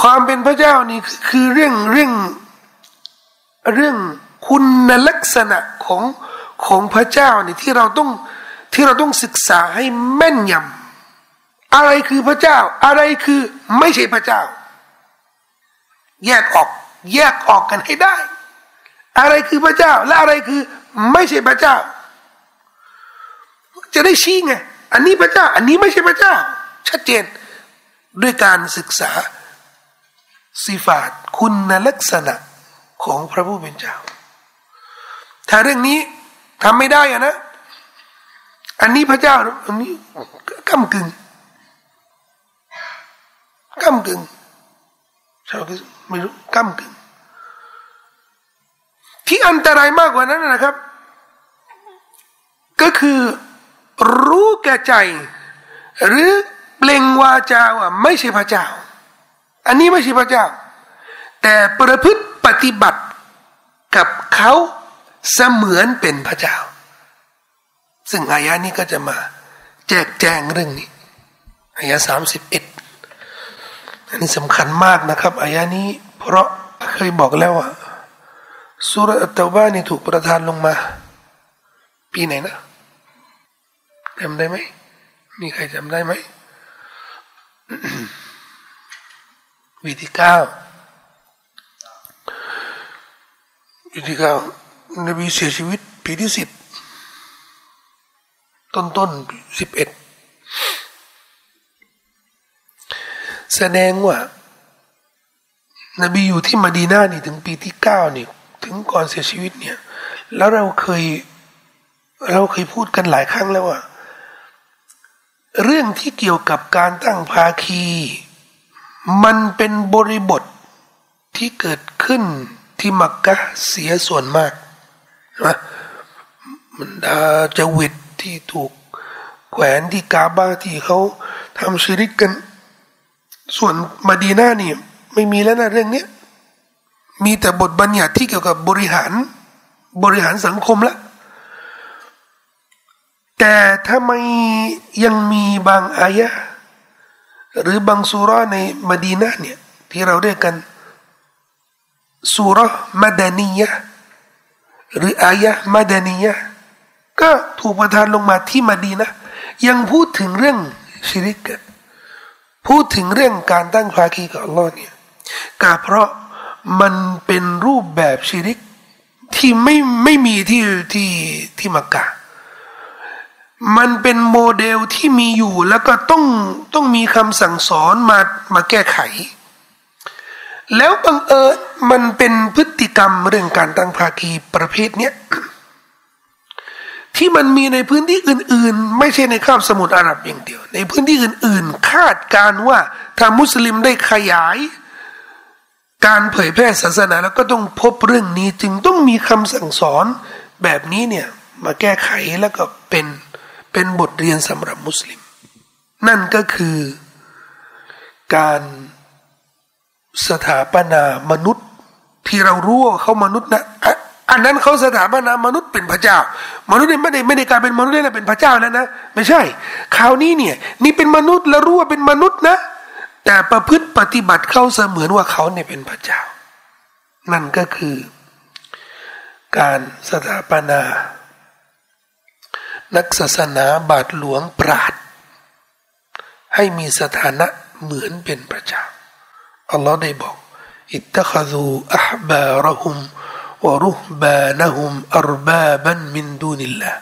ความเป็นพระเจ้านี่คือเรื่องเรื่องเรื่องคุณลักษณะของของพระเจ้านี่ที่เราต้องที่เราต้องศึกษาให้แม่นยำอะไรคือพระเจ้า อะไรคือไม่ใช่พระเจ้า แยกออก แยกออกกันให้ได้ อะไรคือพระเจ้า และอะไรคือไม่ใช่พระเจ้า จะได้ชี้ไงอันนี้พระเจ้า อันนี้ไม่ใช่พระเจ้า ชัดเจนด้วยการศึกษาสิฟาตคุณลักษณะของพระผู้เป็นเจ้า ถ้าเรื่องนี้ทำไม่ได้อะนะ อันนี้พระเจ้าอันนี้ก้ากึ่งก้ากึ่งชาวไม่รู้ก้ากึ่ง ที่อันตรายมากกว่านั้นนะครับ ก็คือรู้แก่ใจ หรือเปล่งวาจาว่าไม่ใช่พระเจ้า อันนี้ไม่ใช่พระเจ้า แต่ประพฤติปฏิบัติกับเขาเสมือนเป็นพระเจ้า ซึ่งอายะนี้ก็จะมา แจกแจงเรื่องนี้อายะสามสิบเอ็ดอันนี้สำคัญมากนะครับอายะนี้ เพราะเคยบอกแล้วว่า สุรอัตตบ้านี่ถูกประทานลงมา ปีไหนนะจำได้ไหมมีใครจำได้ไหมวิธีเก้าวิธีเก้านบีเสียชีวิตปีที่สิบต้นต้นสิบเอ็ดแสดงว่า นบีอยู่ที่มาดีนานี่ถึงปีที่เก้านี่ ถึงก่อนเสียชีวิตเนี่ย แล้วเราเคย เราเคยพูดกันหลายครั้งแล้วว่า เรื่องที่เกี่ยวกับการตั้งภาคี มันเป็นบริบทที่เกิดขึ้นที่มักกะเสียส่วนมากนะมันดาจวิตที่ถูกแขวนที่กาบาที่เขาทำชีริกกัน ส่วนมาดีนานี่ไม่มีแล้วนะเรื่องนี้ มีแต่บทบัญญัติที่เกี่ยวกับบริหารบริหารสังคมละแต่ทำไมยังมีบางอายะหรือบางสุราในมดีนาเนี่ยที่เราเรียกกันสุรมาดานียะหรืออายะมาดานียะก็ถูกประทานลงมาที่มดีนะยังพูดถึงเรื่องชิริก พูดถึงเรื่องการตั้งภาคีกับอัลลอฮ์เนี่ยก็เพราะ มันเป็นรูปแบบชิริกที่ไม่ไม่มีที่ที่ที่มักกะ มันเป็นโมเดลที่มีอยู่แล้วก็ต้องต้องมีคำสั่งสอนมามาแก้ไข แล้วบังเอิญมันเป็นพฤติกรรมเรื่องการตั้งภาคีประเภทเนี้ยที่มันมีในพื้นที่อื่น ๆ ไม่ใช่ในคาบสมุทรอาหรับอย่างเดียว ในพื้นที่อื่น ๆ คาดการว่าถ้ามุสลิมได้ขยาย การเผยแพร่ศาสนาแล้วก็ต้องพบเรื่องนี้จึงต้องมีคำสั่งสอนแบบนี้เนี่ยมาแก้ไขแล้วก็เป็นเป็นบทเรียนสำหรับมุสลิม นั่นก็คือ การสถาปนามนุษย์ที่เรารู้ว่าเขามนุษย์นะอันนั้นเขาสถาปนามนุษย์เป็นพระเจ้า มนุษย์ไม่ได้ไม่ได้กลายเป็นมนุษย์แล้วเป็นพระเจ้าแล้วนะ ไม่ใช่ คราวนี้เนี่ย นี่เป็นมนุษย์แล้วรู้ว่าเป็นมนุษย์นะ แต่ประพฤติปฏิบัติเข้าเสมือนว่าเขาเนี่ยเป็นพระเจ้า นั่นก็คือ การสถาปนา นักศาสนาบาทหลวงปราด ให้มีสถานะเหมือนเป็นพระเจ้า อัลลอฮ์ได้บอก อิตตะคซูอัฮบาระหุมวะรุฮบานะหุมอัรบาบันมินดูนิลลา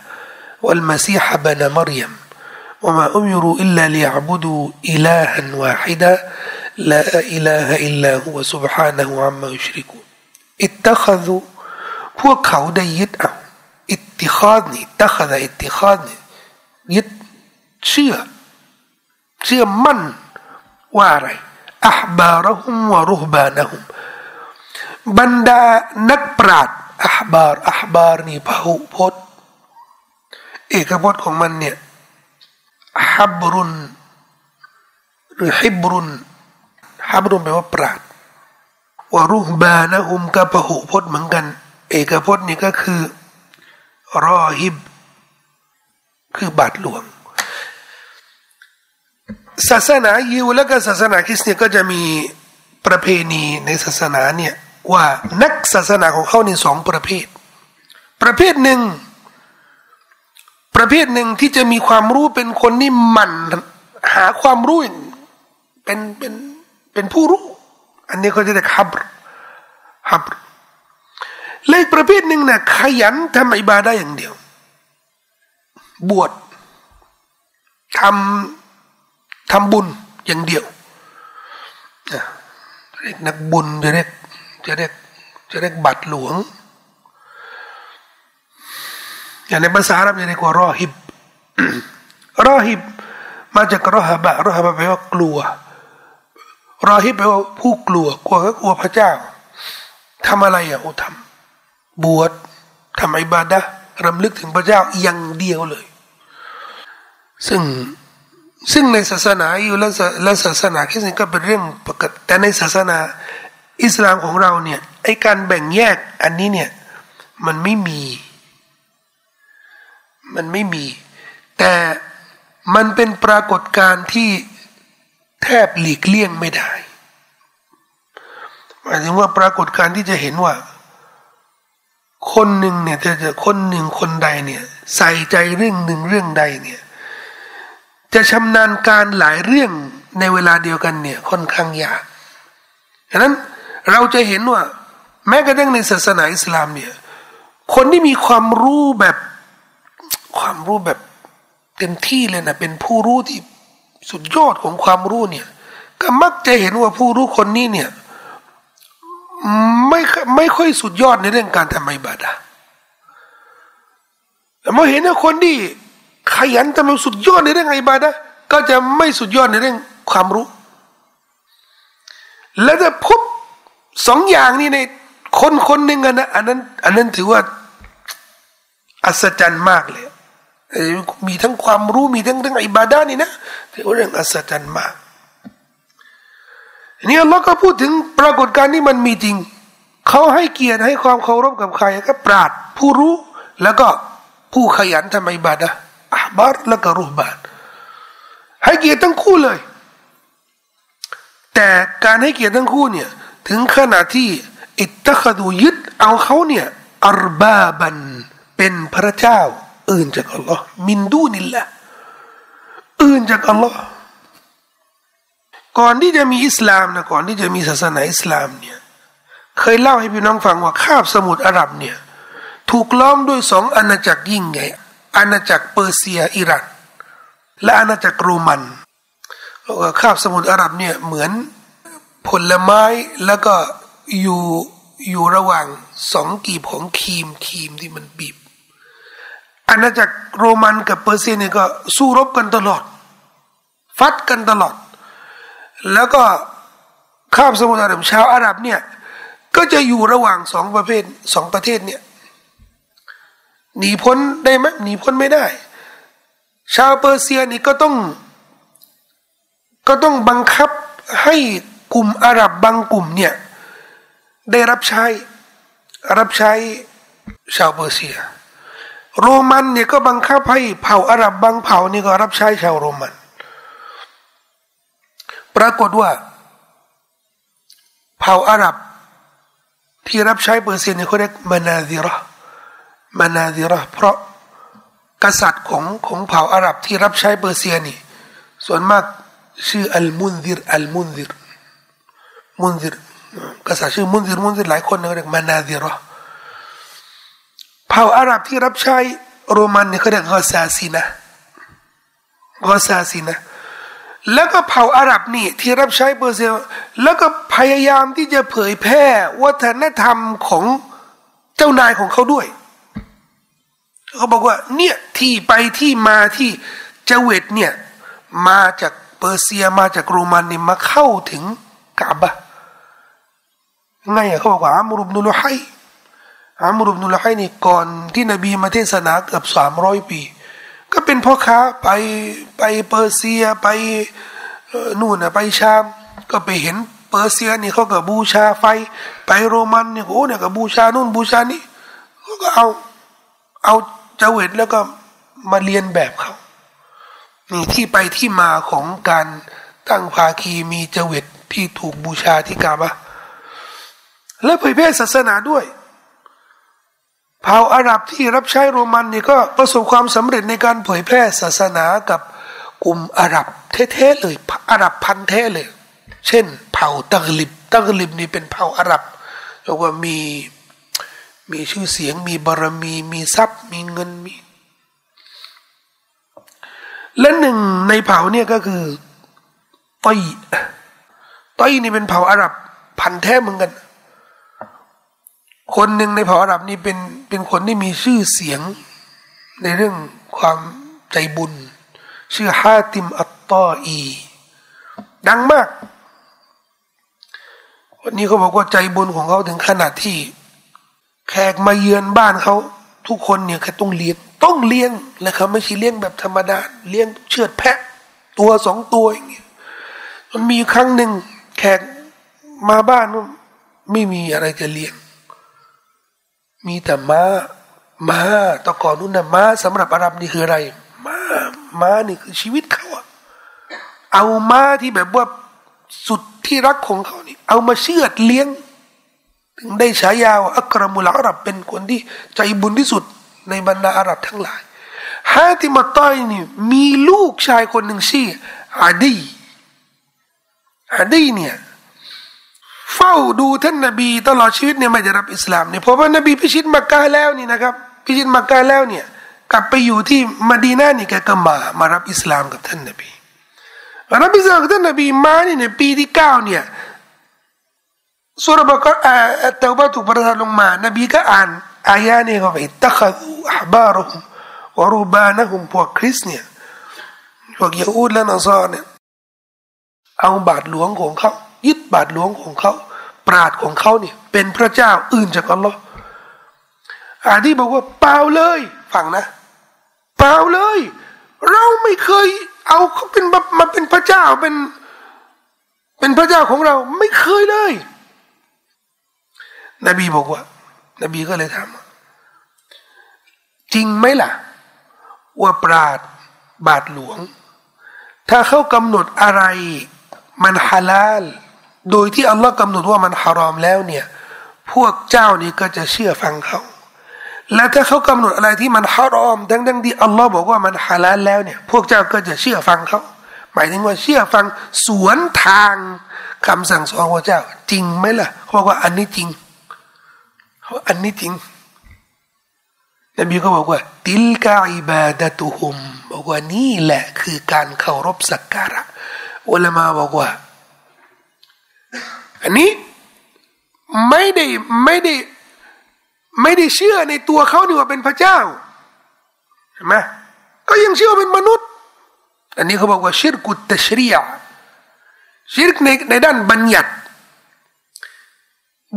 วัลมาซีฮะบนมารยม وما أمروا إلا ليعبدوا إلها واحدا لا إله إلا هو سبحانه عما يشركون اتخذوا พวกเขาได้ยึดเอาอิทติคอดนี่ตัคดอิทติคอดนี่ยึดเชื่อเชื่อมั่นว่าอะไรอัฮบาระฮุมวะรุฮบานะฮุมบรรดานักปราชญ์อับาร์อับาร์นี่พหุพจน์เอกพจน์ของมันเนี่ย ฮับรุนหรือฮิบรุนฮับรุนแปลว่าปราชญ์วารุบานะฮุมก็พหุพจน์เหมือนกัน เอกพจน์นี่ก็คือรอฮิบ คือบาทหลวง ศาสนายิวและก็ศาสนาคริสต์เนี่ยก็จะมีประเพณีในศาสนาเนี่ยว่านักศาสนาของเขาในสองประเภท ประเภทหนึ่ง ประเภทหนึ่งที่จะมีความรู้เป็นคนที่มันหาความรู้เป็นเป็นเป็นผู้รู้ อันนี้เขาจะเรียกฮับฮับเลขประเภทหนึ่งนะ่ะขยันทำอิบาได้อย่างเดียว บวชทำทำบุญอย่างเดียวเรียกนักบุญจะเรียกจะเรียกจะเรียกบัตรหลวง อย่างในภาษาอาหรับจะเรียกว่ารอฮิบรอฮิบ มาจากรอฮบะรอฮบะแปลว่ากลัวรอฮิบแปลว่าผู้กลัวกลัวก็กลัวพระเจ้าทำอะไรอะโอ้ทำบวชทำอิบาดะรำลึกถึงพระเจ้าอย่างเดียวเลย ซึ่งซึ่งในศาสนาอยู่และและศาสนาคริสต์ก็เป็นเรื่องปกติแต่ในศาสนาอิสลามของเราเนี่ยไอการแบ่งแยกอันนี้เนี่ยมันไม่มี มันไม่มี แต่มันเป็นปรากฏการณ์ที่แทบหลีกเลี่ยงไม่ได้หมายถึงว่าปรากฏการณ์ที่จะเห็นว่า คนหนึ่งเนี่ยจะคนหนึ่งคนใดเนี่ย ใส่ใจเรื่องหนึ่งเรื่องใดเนี่ย จะชำนาญการหลายเรื่องในเวลาเดียวกันเนี่ยค่อนข้างยากดังนั้นเราจะเห็นว่า แม้กระทั่งในศาสนาอิสลามเนี่ย คนที่มีความรู้แบบ ความรู้แบบเต็มที่เลยนะเป็นผู้รู้ที่สุดยอดของความรู้เนี่ย ก็มักจะเห็นว่าผู้รู้คนนี้เนี่ยไม่ไม่ค่อยสุดยอดในเรื่องการทำอิบาดะแต่เมื่อเห็นว่าคนที่ขยันทำสุดยอดในเรื่องอิบาดะก็จะไม่สุดยอดในเรื่องความรู้ และจะพบสองอย่างนี้ในคนคนหนึ่งนะอันนั้น อันนั้นถือว่าอัศจรรย์มากเลย มีทั้งความรู้มีทั้งเรื่องอิบาดานี่นะถือว่าเรื่องอัศจรรย์มากนี่อัลลอฮ์ก็พูดถึงปรากฏการณ์ที่มันมีจริง เขาให้เกียรติให้ความเคารพกับใครก็ปราดผู้รู้แล้วก็ผู้ขยันทำอิบาดะอาบาร์แล้วก็รูบานให้เกียรติทั้งคู่เลย แต่การให้เกียรติทั้งคู่เนี่ยถึงขนาดที่อิตตะคดูยึดเอาเขาเนี่ยอัรบาบันเป็นพระเจ้า อื่นจากอัลลอฮ์มินดูนิลละอื่นจากอัลลอฮ์ก่อนที่จะมีอิสลามนะก่อนที่จะมีศาสนาอิสลามเนี่ยเคยเล่าให้พี่น้องฟังว่าคาบสมุทรอาหรับเนี่ยถูกล้อมด้วยสองอาณาจักรยิ่งใหญ่อาณาจักรเปอร์เซียอิรักและอาณาจักรโรมันคาบสมุทรอาหรับเนี่ยเหมือนผลไม้แล้วก็อยู่อยู่ระหว่างสองกีบของครีมครีมที่มันบีบ อาณาจักรโรมันกับเปอร์เซียเนี่ยก็สู้รบกันตลอด ฟัดกันตลอด แล้วก็ข้ามสมุทรอาหรับชาวอาหรับเนี่ยก็จะอยู่ระหว่างสองประเภทสองประเทศเนี่ยหนีพ้นได้ไหมหนีพ้นไม่ได้ ชาวเปอร์เซียนี่ก็ต้อง ก็ต้องบังคับให้กลุ่มอาหรับบางกลุ่มเนี่ยได้รับใช้รับใช้ชาวเปอร์เซีย โรมันเนี่ยก็บังคับให้เผ่าอาหรับบางเผ่านี่ก็รับใช้ชาวโรมัน ปรากฏว่า เผ่าอาหรับที่รับใช้เปอร์เซียเนี่ยเขาเรียกมานาดิระมานาดิระเพราะกษัตริย์ของของเผ่าอาหรับที่รับใช้เปอร์เซียนี่ ส่วนมากชื่ออัลมุนซิรอัลมุนซิรมุนซิรกษัตริย์ชื่อมุนซิรมุนซิรหลายคนเรียกมานาดิระเผ่าอาหรับที่รับใช้โรมันเนี่ยเขาเรียกกอซาซีนะกอซาซีนะแล้วก็เผ่าอาหรับนี่ที่รับใช้เปอร์เซียแล้วก็พยายามที่จะเผยแพร่วัฒนธรรมของเจ้านายของเขาด้วยเขาบอกว่าเนี่ยที่ไปที่มาที่เจเวตเนี่ยมาจากเปอร์เซียมาจากโรมันเนี่ยมาเข้าถึงกาบะไงเขาบอกว่าอามรุบนุลไฮ อามรุบนุลไฮนี่ก่อนที่นบีมาเทศนาเกือบสามร้อยปี ก็เป็นพ่อค้าไปไปเปอร์เซียไปนู่นนะไปชาม ก็ไปเห็นเปอร์เซียนี่เขาก็บูชาไฟ ไปโรมันเนี่ยโอ้เนี่ยก็บูชานู่นบูชานี่เขาก็เอาเอาเจเวตแล้วก็มาเรียนแบบเขานี่ที่ไปที่มาของการตั้งภาคีมีเจเวตที่ถูกบูชาที่กาบะและเผยแพร่ศาสนาด้วย เผ่าอาหรับที่รับใช้โรมันนี่ก็ประสบความสำเร็จในการเผยแพร่ศาสนากับกลุ่มอาหรับเท่ๆเลยอาหรับพันเทเลย เช่น เผ่าตักลิบตักลิบนี่เป็นเผ่าอาหรับเรียกว่ามีมีชื่อเสียงมีบารมี มีทรัพย์ มีเงินมี และหนึ่งในเผ่าเนี่ยก็คือต้อยต้อยนี่เป็นเผ่าอาหรับพันแท้เหมือนกัน คนหนึ่งในเผ่าอาหรับนี่เป็นเป็นคนที่มีชื่อเสียงในเรื่องความใจบุญ ชื่อฮาติมอัตตออี ดังมาก วันนี้เขาบอกว่าใจบุญของเขาถึงขนาดที่ แขกมาเยือนบ้านเขาทุกคนเนี่ยแค่ต้องเลี้ยงต้องเลี้ยงและเขาไม่ใช่เลี้ยงแบบธรรมดาเลี้ยงเชือดแพะ ตัวสองตัวอย่างเงี้ยมันมีครั้งหนึ่งแขกมาบ้านไม่มีอะไรจะเลี้ยง มีแต่ม้า ม้าตะก่อนนู้นนะม้าสำหรับอาหรับนี่คืออะไร ม้า ม้านี่คือชีวิตเขาอะเอาม้าที่แบบว่าสุดที่รักของเขานี่ เอามาเชือดเลี้ยง ถึงได้ฉายาว่าอัครมุลอาหรับเป็นคนที่ใจบุญที่สุดในบรรดาอาหรับทั้งหลายฮาติมาต้อยนี่มีลูกชายคนหนึ่งชื่ออาดีอาดีเนี่ย เฝ้าดูท่านนบีตลอดชีวิตเนี่ยไม่ได้รับอิสลามเนี่ยเพราะว่านบีพิชิตมักกะแล้วนี่นะครับ พิชิตมักกะแล้วเนี่ยกลับไปอยู่ที่มดีนานี่แกก็มามารับอิสลามกับท่านนบีรับอิสลามกับท่านนบีมาเนี่ในปีที่เก้าเนี่ยสุรบกรอัตตบะถูกประทานลงมา นบีก็อ่านอายานี่เขาไปตักดูอับบารุมวรูบานะฮุมพวกคริสเนี่ยพวกยิวและนอซอเนี่ยเอาบาทหลวงของเขา ยึดบาทหลวงของเขา ปราดของเขาเนี่ยเป็นพระเจ้าอื่นจากอัลลอฮ์อาที่บอกว่าเปล่าเลยฟังนะ เปล่าเลย เราไม่เคยเอาเขาเป็นมาเป็นพระเจ้าเป็น เป็นพระเจ้าของเราไม่เคยเลย นบีบอกว่า นบีก็เลยถามจริงไหมล่ะ ว่าปราดบาทหลวง ถ้าเขากำหนดอะไร มันฮาลาล โดยที่อัลลอฮ์กำหนดว่ามันฮารอมแล้วเนี่ยพวกเจ้านี่ก็จะเชื่อฟังเขา และถ้าเขากำหนดอะไรที่มันฮารอมดังดังที่อัลลอฮ์บอกว่ามันฮาลาลแล้วเนี่ยพวกเจ้าก็จะเชื่อฟังเขาหมายถึงว่าเชื่อฟังสวนทางคำสั่งสอนของเจ้า จริงไหมล่ะเขาบอกว่าอันนี้จริงอันนี้จริงนบีก็บอกว่า ติลกาอิบาดะตุฮุมบอกว่านี่แหละคือการเคารพสักการะอุลามาบอกว่า อันนี้ไม่ได้ไม่ได้ไม่ได้เชื่อในตัวเขานี่ว่าเป็นพระเจ้าเห็นไหมก็ยังเชื่อเป็นมนุษย์ อันนี้เขาบอกว่าชิรกุตตชรียชิรกในในด้านบัญญัติ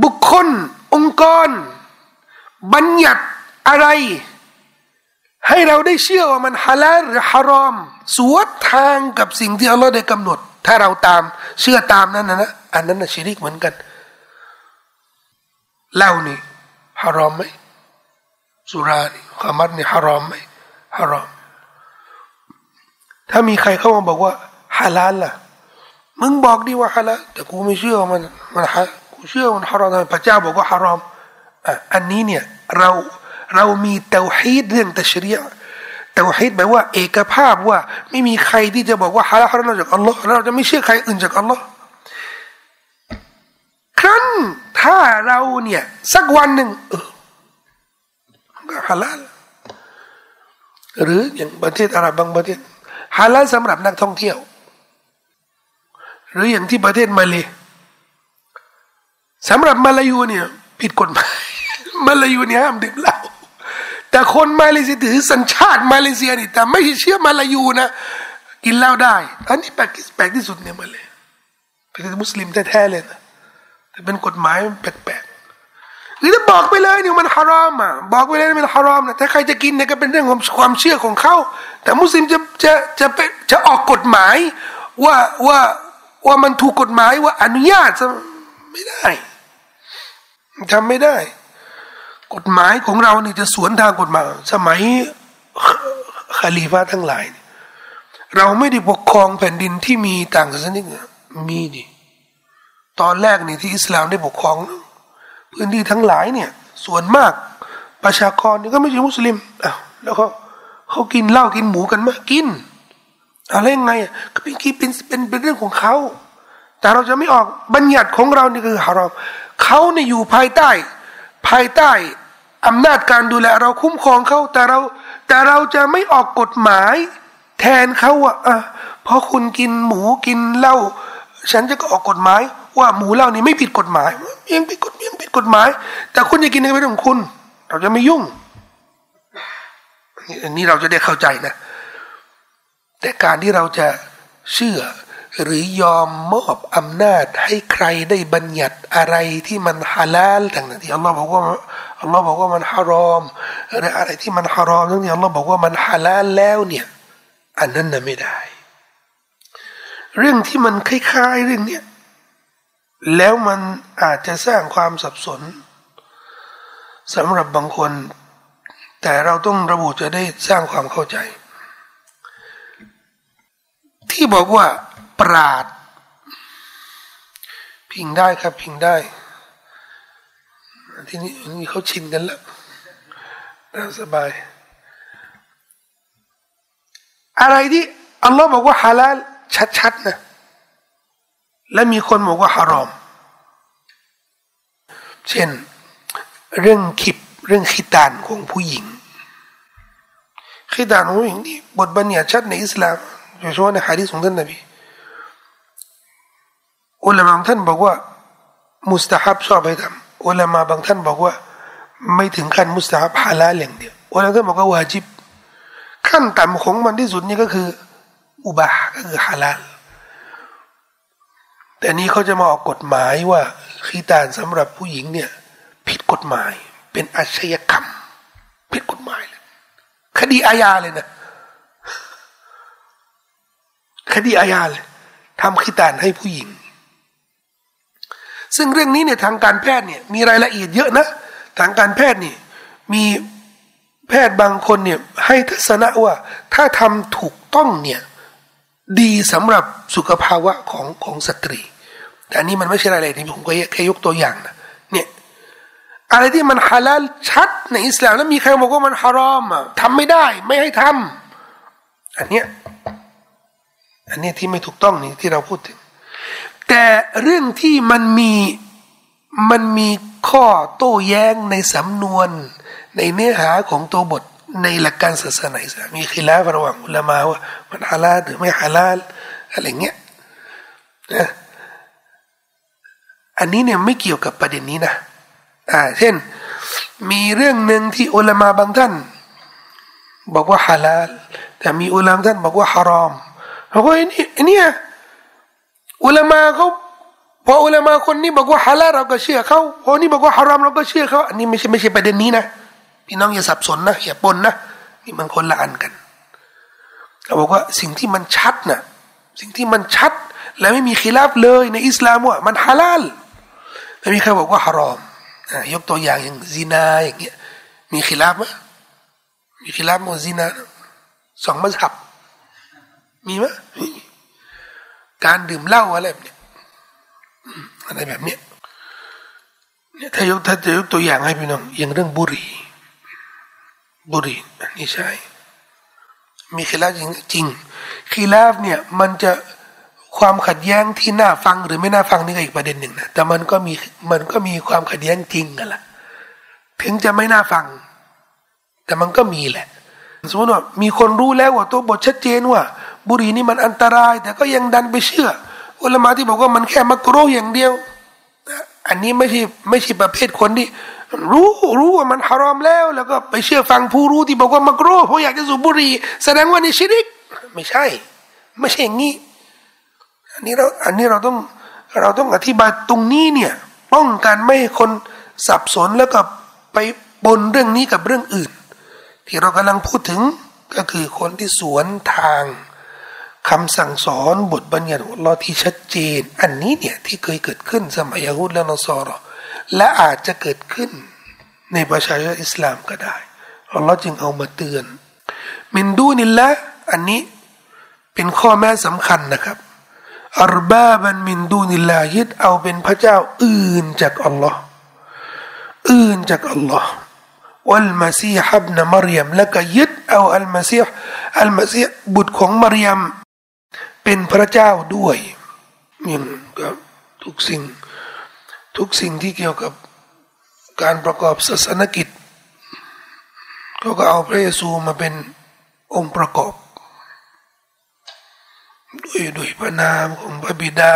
บุคคล องค์กร บัญญัติอะไร ให้เราได้เชื่อว่ามันฮาลาลหรือฮารอม สวนทางกับสิ่งที่อัลลอฮ์ได้กำหนด ถ้าเราตามเชื่อตามนั้นนะนะอันนั้นนะชิริกเหมือนกันเหล้านี่ฮารอมไหมสุรานี่ขมัดนี่ฮารอมไหมฮารอม ถ้ามีใครเข้ามาบอกว่าฮาลาลล่ะมึงบอกดีว่าฮาลาลแต่กูไม่เชื่อมันมันฮะกูเชื่อมันฮารอมพระเจ้าบอกว่าฮารอมอะอันนี้เนี่ยเราเรามีเตาฮีดเรื่องตัชรีย เตาฮีดแปลว่า เอกภาพว่า ไม่มีใครที่จะบอกว่าฮาลาลนอกจากอัลลอฮ์เราจะไม่เชื่อใครอื่นจากอัลลอฮ์ครั้นถ้าเราเนี่ย สักวันหนึ่งก็ฮาลาลหรืออย่างประเทศอาหรับบางประเทศฮาลาลสำหรับนักท่องเที่ยว หรืออย่างที่ประเทศมาเลยสำหรับมาลายูเนี่ย ผิดกฎหมายมาลายูเนี่ยห้ามดื่มเหล้า แต่คนมาเลเซียถือสัญชาติมาเลเซียนี่แต่ไม่เชื่อมาลายูนะกินเหล้าได้ อันนี้แปลกแปลกที่สุดเนี่ยมาเลยเป็นมุสลิมแท้ๆเลยนะแต่เป็นกฎหมายแปลกๆหรือถ้าบอกไปเลยนี่มันฮารอมอะบอกไปเลยมันฮารอมนะถ้าใครจะกินเนี่ยก็เป็นเรื่องของความเชื่อของเขาแต่มุสลิมจะจะจะไปจะออกกฎหมาย ว่าว่าว่ามันถูกกฎหมายว่าอนุญาตไม่ได้ทำไม่ได้ กฎหมายของเราเนี่ยจะสวนทางกฎหมาย สมัยคาลีฟาทั้งหลาย เราไม่ได้ปกครองแผ่นดินที่มีต่างศาสนามีดิตอนแรกนี่ที่อิสลามได้ปกครอง พื้นที่ทั้งหลายเนี่ย ส่วนมากประชากรนี่ก็ไม่ใช่มุสลิมอ้าวแล้วเขาเขากินเหล้ากินหมูกันมากินอะไรยังไงก็เป็นเป็นเป็นเป็นเรื่องของเขาแต่เราจะไม่ออกบัญญัติของเรานี่คือฮารอมเขาเนี่ยอยู่ภายใต้ ภายใต้อำนาจการดูแลเราคุ้มครองเขาแต่เราแต่เราจะไม่ออกกฎหมาย แทนเขาอะเพราะคุณกินหมูกินเหล้าฉันจะก็ออกกฎหมาย ว่าหมูเหล้านี่ไม่ผิดกฎหมายยังผิดกฎยังผิดกฎหมาย แต่คุณจะกินในเรื่องของคุณ เราจะไม่ยุ่งอันนี้เราจะได้เข้าใจนะ แต่การที่เราจะเชื่อ หรือยอมมอบอำนาจให้ใครได้บัญญัติอะไรที่มันฮาลาลต่างๆที่อัลลอฮ์บอกว่าอัลลอฮ์บอกว่ามันฮารอมหรืออะไรที่มันฮารอมทั้งที่อัลลอฮ์บอกว่ามันฮาลาลแล้วเนี่ย อันนั้นน่ะไม่ได้ เรื่องที่มันคล้ายๆเรื่องเนี้ยแล้วมันอาจจะสร้างความสับสนสำหรับบางคน แต่เราต้องระบุจะได้สร้างความเข้าใจ ที่บอกว่า ปราด พิงได้ครับ พิงได้ ทีนี้นี่เขาชินกันแล้วน่าสบาย อะไรที่อัลลอฮ์บอกว่าฮาลาลชัดๆนะและมีคนบอกว่าฮารอม เช่น เรื่องขิบเรื่องขิตานของผู้หญิงขิตานของผู้หญิงนี่บทบัญญัติชัดในอิสลามโดยเฉพาะในฮะดีษของท่านนบี อุลามะบางท่านบอกว่า มุสตาฮับชอบไปทำอุลามะบางท่านบอกว่า ไม่ถึงขั้นมุสตาฮับฮาลาลอย่างเดียวอุลามะท่านบอกว่าวาจิบ ขั้นต่ำของมันที่สุดนี่ก็คือ อุบาก็คือฮาลาลแต่นี้เขาจะมาออกกฎหมายว่าขีตานสำหรับผู้หญิงเนี่ย ผิดกฎหมาย เป็นอาชญากรรมผิดกฎหมายเลยคดีอาญาเลยนะคดีอาญาเลยทำขีตานให้ผู้หญิง ซึ่งเรื่องนี้เนี่ยทางการแพทย์เนี่ยมีรายละเอียดเยอะนะ ทางการแพทย์นี่มีแพทย์บางคนเนี่ยให้ทัศนะว่าถ้าทำถูกต้องเนี่ยดีสำหรับสุขภาวะของของสตรี แต่อันนี้มันไม่ใช่อะไรที่ผมแค่ยกตัวอย่างนะเนี่ยอะไรที่มันฮาลาลชัดในอิสลามแล้วมีใครบอกว่ามันฮารอมอะทำไม่ได้ไม่ให้ทำอันเนี้ยอันนี้ที่ไม่ถูกต้องนี่ที่เราพูดถึง แต่เรื่องที่มันมีมันมีข้อโต้แย้งในสำนวน ในเนื้อหาของตัวบทในหลักการศาสนาอิสลามมีขีลาฟระหว่างอุลามาว่ามันฮาลาลหรือไม่ฮาลาลอะไรเงี้ยนะอันนี้เนี่ยไม่เกี่ยวกับประเด็นนี้นะอ่าเช่น มีเรื่องหนึ่งที่อุลามาบางท่าน บอกว่าฮาลาลแต่มีอุลามท่านบอกว่าฮารอมเราก็นี่เนี่ย อุลามาเขาพออุลามาคนนี้บอกว่าฮาลาเราก็เชื่อเขาพอนี้บอกว่าฮารอมเราก็เชื่อเขาอันนี้ไม่ใช่ไม่ใช่ประเด็นนี้นะพี่น้องอย่าสับสนนะอย่าปนนะนี่มันคนละอันกันเราบอกว่าสิ่งที่มันชัดนะ่ะสิ่งที่มันชัด และไม่มีขีลาบเลยในอิสลามว่ามันฮาลาลไม่มีใครบอกว่าฮารอมยกตัวอย่างอย่างซีนาอย่างเงี้ยมีขีลาบไหมมีขีลาบโมซีนาสองมัสฮับมีไหม การดื่มเหล้าอะไรแบบนี้อะไรแบบนี้เนี่ยถ้ายกถ้าจะยกตัวอย่างให้พี่น้องอย่างเรื่องบุหรี่บุหรี่นนี้ใช่ มีขีลาฟจริงจริงขีลาฟเนี่ยมันจะความขัดแย้งที่น่าฟังหรือไม่น่าฟังนี่ก็อีกประเด็นหนึ่งนะแต่มันก็มีมันก็มีความขัดแย้งจริงกันละถึงจะไม่น่าฟัง แต่มันก็มีแหละ สมมติว่ามีคนรู้แล้วว่าตัวบทชัดเจนว่า บุหรี่นี่มันอันตราย แต่ก็ยังดันไปเชื่ออุลามะที่บอกว่ามันแค่มักโรอย่างเดียว อันนี้ไม่ใช่ไม่ใช่ประเภทคนที่รู้รู้ว่ามันฮารอมแล้ว แล้วก็ไปเชื่อฟังผู้รู้ที่บอกว่ามักโรเพราะอยากจะสูบบุหรี่แสดงว่านี่ชิริก ไม่ใช่ ไม่ใช่อย่างนี้อันนี้เราอันนี้เราต้องเราต้องอธิบายตรงนี้เนี่ยป้องกันไม่ให้คนสับสนแล้วก็ไปบนเรื่องนี้กับเรื่องอื่น ที่เรากำลังพูดถึงก็คือคนที่สวนทาง คำสั่งสอนบทบัญญัติขอัลลอฮ์ที่ชัดเจน อันนี้เนี่ยที่เคยเกิดขึ้นสมัยยะฮูดและนอสอรอและอาจจะเกิดขึ้นในประชาชนอิสลามก็ได้อัลลอฮ์จึงเอามาเตือน มินดูนิลละอันนี้เป็นข้อแม้สำคัญนะครับอัลบาบันมินดูนิลลายึดเอาเป็นพระเจ้าอื่นจากอัลลอฮ์อื่นจากอัลลอฮ์วัลมาซีฮับนมารยมแล้วก็ยึดเอาอัลมาซีฮอัลมาซีบุตรของมารยม เป็นพระเจ้าด้วยนี่ก็ทุกสิ่งทุกสิ่งที่เกี่ยวกับการประกอบศาสนกิจเขาก็เอาพระเยซูมาเป็นองค์ประกอบ ด้วยด้วยพระนามของพระบิดา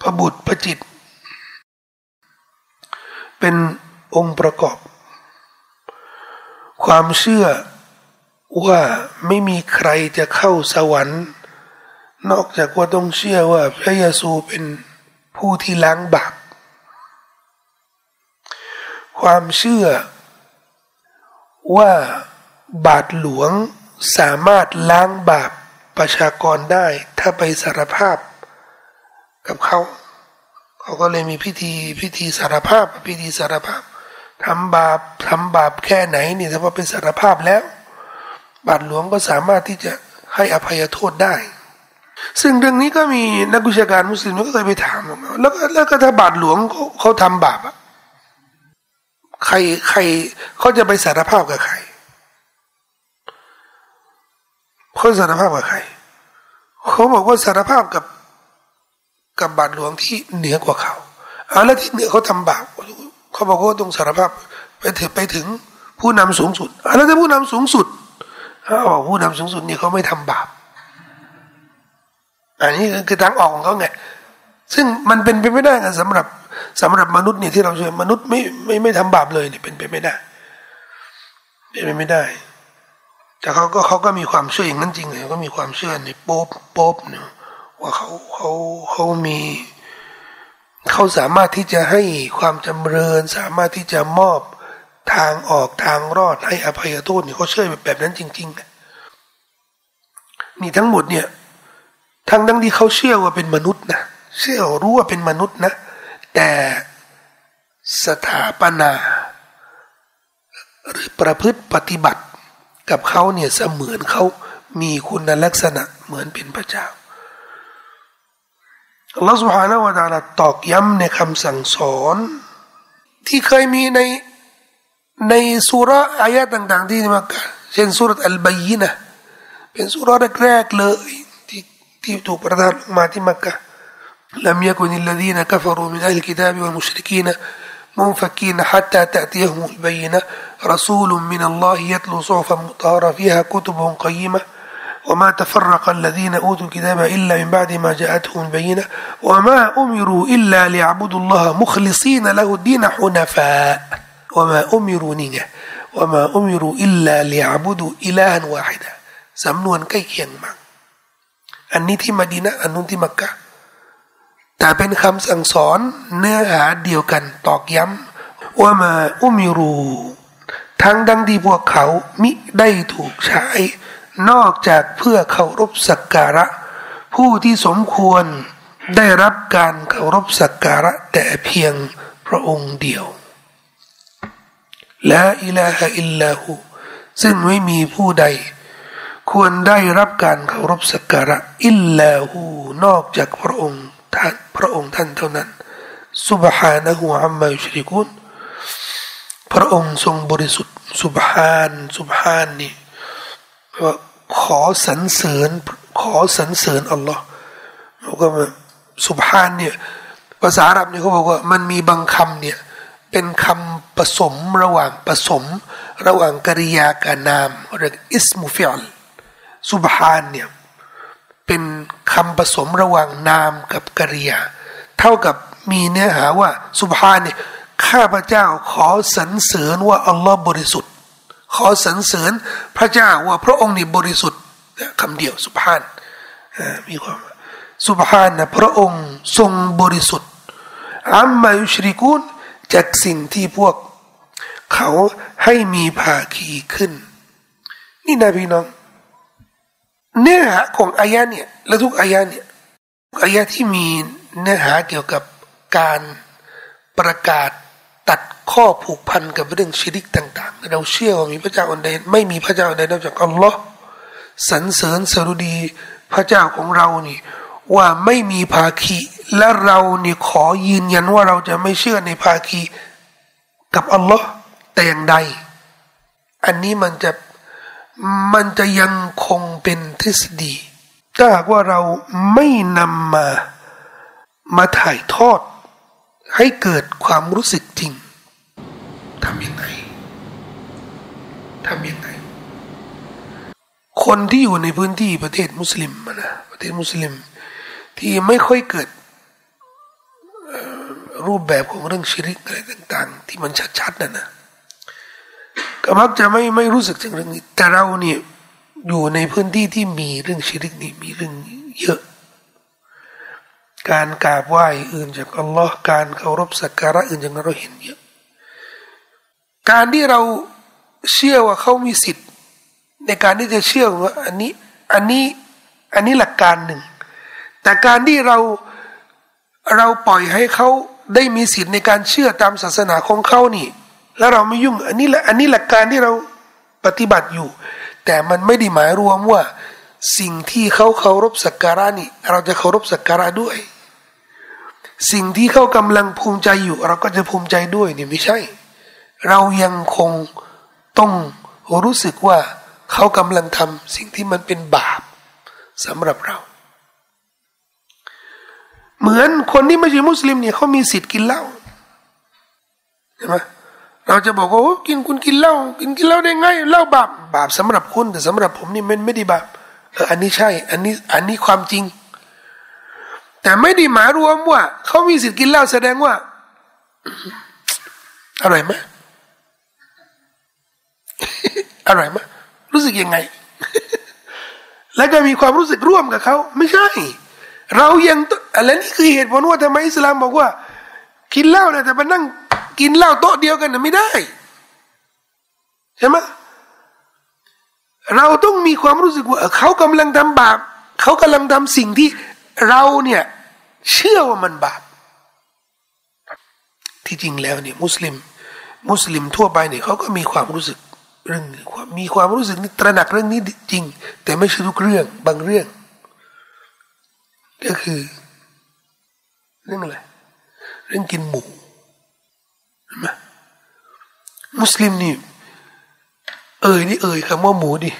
พระบุตรพระจิต เป็นองค์ประกอบ ความเชื่อว่าไม่มีใครจะเข้าสวรรค์ นอกจากว่าต้องเชื่อว่าพระเยซูเป็นผู้ที่ล้างบาปความเชื่อว่าบาทหลวงสามารถล้างบาปประชากรได้ถ้าไปสารภาพกับเขาเขาก็เลยมีพิธีพิธีสารภาพพิธีสารภาพทำบาปทำบาปแค่ไหนนี่ถ้าว่าเป็นสารภาพแล้ว บาทหลวงก็สามารถที่จะให้อภัยโทษได้ ซึ่งเรื่องนี้ก็มีนักวิชาการมุสลิมก็เคยไปถามแล้วก็แล้วก็ถ้าบาทหลวงเขาเขาทำบาปอะใครใครเขาจะไปสารภาพกับใครเขาสารภาพกับใครเขาบอกว่าสารภาพกับกับบาทหลวงที่เหนือกว่าเขาเอาแล้วที่เหนือเขาทำบาปเขาบอกว่าต้องสารภาพไปถึงไปถึงผู้นำสูงสุดแล้วถ้าผู้นำสูงสุดเขาบอกผู้นำสูงสุดนี่เขาไม่ทำบาป อันนี้คือทางออกของเขาไงซึ่งมันเป็นไปไม่ได้สำหรับสำหรับมนุษย์เนี่ยที่เราชื่อมนุษย์ไม่ไม่ไม่ทำบาปเลยเนี่ยเป็นไปไม่ได้เป็นไปไม่ได้ แต่เขาก็เขาก็มีความเชื่ออย่างนั้นจริงเลยก็มีความเชื่อในโป๊บโป๊บเนี่ยว่าเขาเขาเขามีเขาสามารถที่จะให้ความจำเริญ สามารถที่จะมอบทางออกทางรอดให้อภัยโทษเนี่ยเขาเชื่อแบบนั้นจริงๆนี่ทั้งหมดเนี่ย ทั้งทั้งที่เขาเชื่อว่าเป็นมนุษย์นะเชื่อรู้ว่าเป็นมนุษย์นะ แต่สถาปนา หรือประพฤติปฏิบัติกับเขาเนี่ยเสมือนเขามีคุณลักษณะเหมือนเป็นพระเจ้าอัลลอฮฺสุบฮานะวะตาลาตอกย้ำในคำสั่งสอน ที่เคยมีในในสุรอายะต่าง ๆ ที่มาเช่นสุรอัลบายีนะเป็นสุรแรกๆเลย تبتوا برذار ماتي مكة. لم يكن الذين كفروا من أهل الكتاب والمشركين منفكين حتى تأتيهم البينة. رسول من الله يتلو صحفا مطهرة فيها كتب قيمة. وما تفرق الذين أوتوا الكتاب إلا من بعد ما جاءتهم البينة. وما أمروا إلا ليعبدوا الله مخلصين له الدين حنفاء. وما أمروا نية وما أمروا إلا ليعبدوا إلها واحدا. سمنوا كيكيا معك. อันนี้ที่มดีนะอันนู้นที่มักกะ แต่เป็นคำสั่งสอนเนื้อหาเดียวกันตอกย้ำว่ามาอุมิรูทั้งดังที่พวกเขามิได้ถูกใช้ นอกจากเพื่อเคารพสักการะ ผู้ที่สมควรได้รับการเคารพสักการะแต่เพียงพระองค์เดียวและอิลาฮะอิลลาหูซึ่งไม่มีผู้ใด ควรได้รับการเคารพสักการะอิลลาหูนอกจากพระองค์ท่านพระองค์ท่านเท่านั้นสุบฮานะหูอัมมายุชริกุนพระองค์ทรงบริสุทธิ์สุบฮานสุบฮานนี่ว่าขอสรรเสริญขอสรรเสริญอัลลอฮ์แล้วก็สุบฮานเนี่ยภาษาอาหรับเนี่ยเขาบอกว่ามันมีบางคำเนี่ยเป็นคำผสมระหว่างผสม ระหว่างกริยากับนามเรียกอิสมุฟิล สุบฮานเนี่ยเป็นคำผสมระหว่างนามกับกริยา เท่ากับมีเนื้อหาว่าสุบฮานเนี่ยข้าพระเจ้าขอสรรเสริญว่าอัลลอฮ์บริสุทธิ์ ขอสรรเสริญพระเจ้าว่าพระองค์นี่บริสุทธิ์คำเดียวสุบฮานมีความสุบฮานนะพระองค์ทรงบริสุทธิ์อัมมายุชริกุนจากสิ่งที่พวก เขาให้มีภาคีขึ้น นี่นะพี่น้อง เนื้อหาของอายะเนี่ยและทุกอายะเนี่ยอายะที่มีเนื้อหาเกี่ยวกับการประกาศตัดข้อผูกพันกับเรื่องชีริกต่าง ๆ เราเชื่อว่ามีพระเจ้าอันใดไม่มีพระเจ้าอันใดนอกจากอัลลอฮ์สรรเสริญสรุดีพระเจ้าของเรานี่ ว่าไม่มีภาคีและเรานี่ขอยืนยันว่าเราจะไม่เชื่อในภาคีกับอัลลอฮ์แต่อย่างใด อันนี้มันจะ มันจะยังคงเป็นทฤษฎี ถ้าหากว่าเราไม่นำมามาถ่ายทอด ให้เกิดความรู้สึกจริงทำยังไงทำยังไง คนที่อยู่ในพื้นที่ประเทศมุสลิมนะประเทศมุสลิม ที่ไม่ค่อยเกิดรูปแบบของเรื่องชิริกอะไรต่าง ๆ ที่มันชัดๆนั่นนะ ก็มักจะไม่ไม่รู้สึกถึงเรื่องนี้ แต่เราเนี่ยอยู่ในพื้นที่ที่มีเรื่องชิริกนี่มีเรื่องเยอะ การกราบไหว้อื่นจากอัลลอฮ์การเคารพสักการะอื่นจากนั้นเราเห็นเยอะ การที่เราเชื่อว่าเขามีสิทธิ์ ในการที่จะเชื่อว่าอันนี้อันนี้อันนี้หลักการหนึ่ง แต่การที่เราเราปล่อยให้เขาได้มีสิทธิ์ในการเชื่อตามศาสนาของเขานี่ แล้วเราไม่ยุ่ง อันนี้แหละอันนี้หลักการที่เราปฏิบัติอยู่ แต่มันไม่ได้หมายรวมว่า สิ่งที่เขาเคารพสักการะนี่ เราจะเคารพสักการะด้วย สิ่งที่เขากำลังภูมิใจอยู่ เราก็จะภูมิใจด้วยนี่ไม่ใช่ เรายังคงต้องรู้สึกว่าเขากำลังทำสิ่งที่มันเป็นบาปสำหรับเรา เหมือนคนที่ไม่ใช่มุสลิมเนี่ยเขามีสิทธิ์กินเหล้าใช่ไหม เราจะบอกว่ากินคุณกินเหล้ากินกินเหล้าได้ไงเหล้าบาปบาปสำหรับคุณแต่สำหรับผมนี่มันไม่ได้บาปเอออันนี้ใช่ อันนี้อันนี้ความจริง แต่ไม่ได้หมายรวมว่าเขามีสิทธิ์กินเหล้าแสดงว่าอร่อยไหมอร่อยไหมรู้สึกยังไง แล้วก็มีความรู้สึกร่วมกับเขาไม่ใช่ เรายังอะไรนี่คือเหตุผลว่าทำไมอิสลามบอกว่า กินเหล้าเนี่ยแต่มานั่ง กินเหล้าโต๊ะเดียวกันนะไม่ได้ใช่ไหมเราต้องมีความรู้สึกว่าเขากำลังทำบาปเขากำลังทำสิ่งที่เราเนี่ยเชื่อว่ามันบาป ที่จริงแล้วเนี่ยมุสลิม มุสลิมทั่วไปเนี่ยเขาก็มีความรู้สึกเรื่องมีความรู้สึกนี่ตระหนักเรื่องนี้จริง แต่ไม่ใช่ทุกเรื่องบางเรื่อง ก็คือ เรื่องอะไรเรื่องกินหมู มุสลิมนี่ เอ่ยนี่เอ่ยคำว่าหมูดิ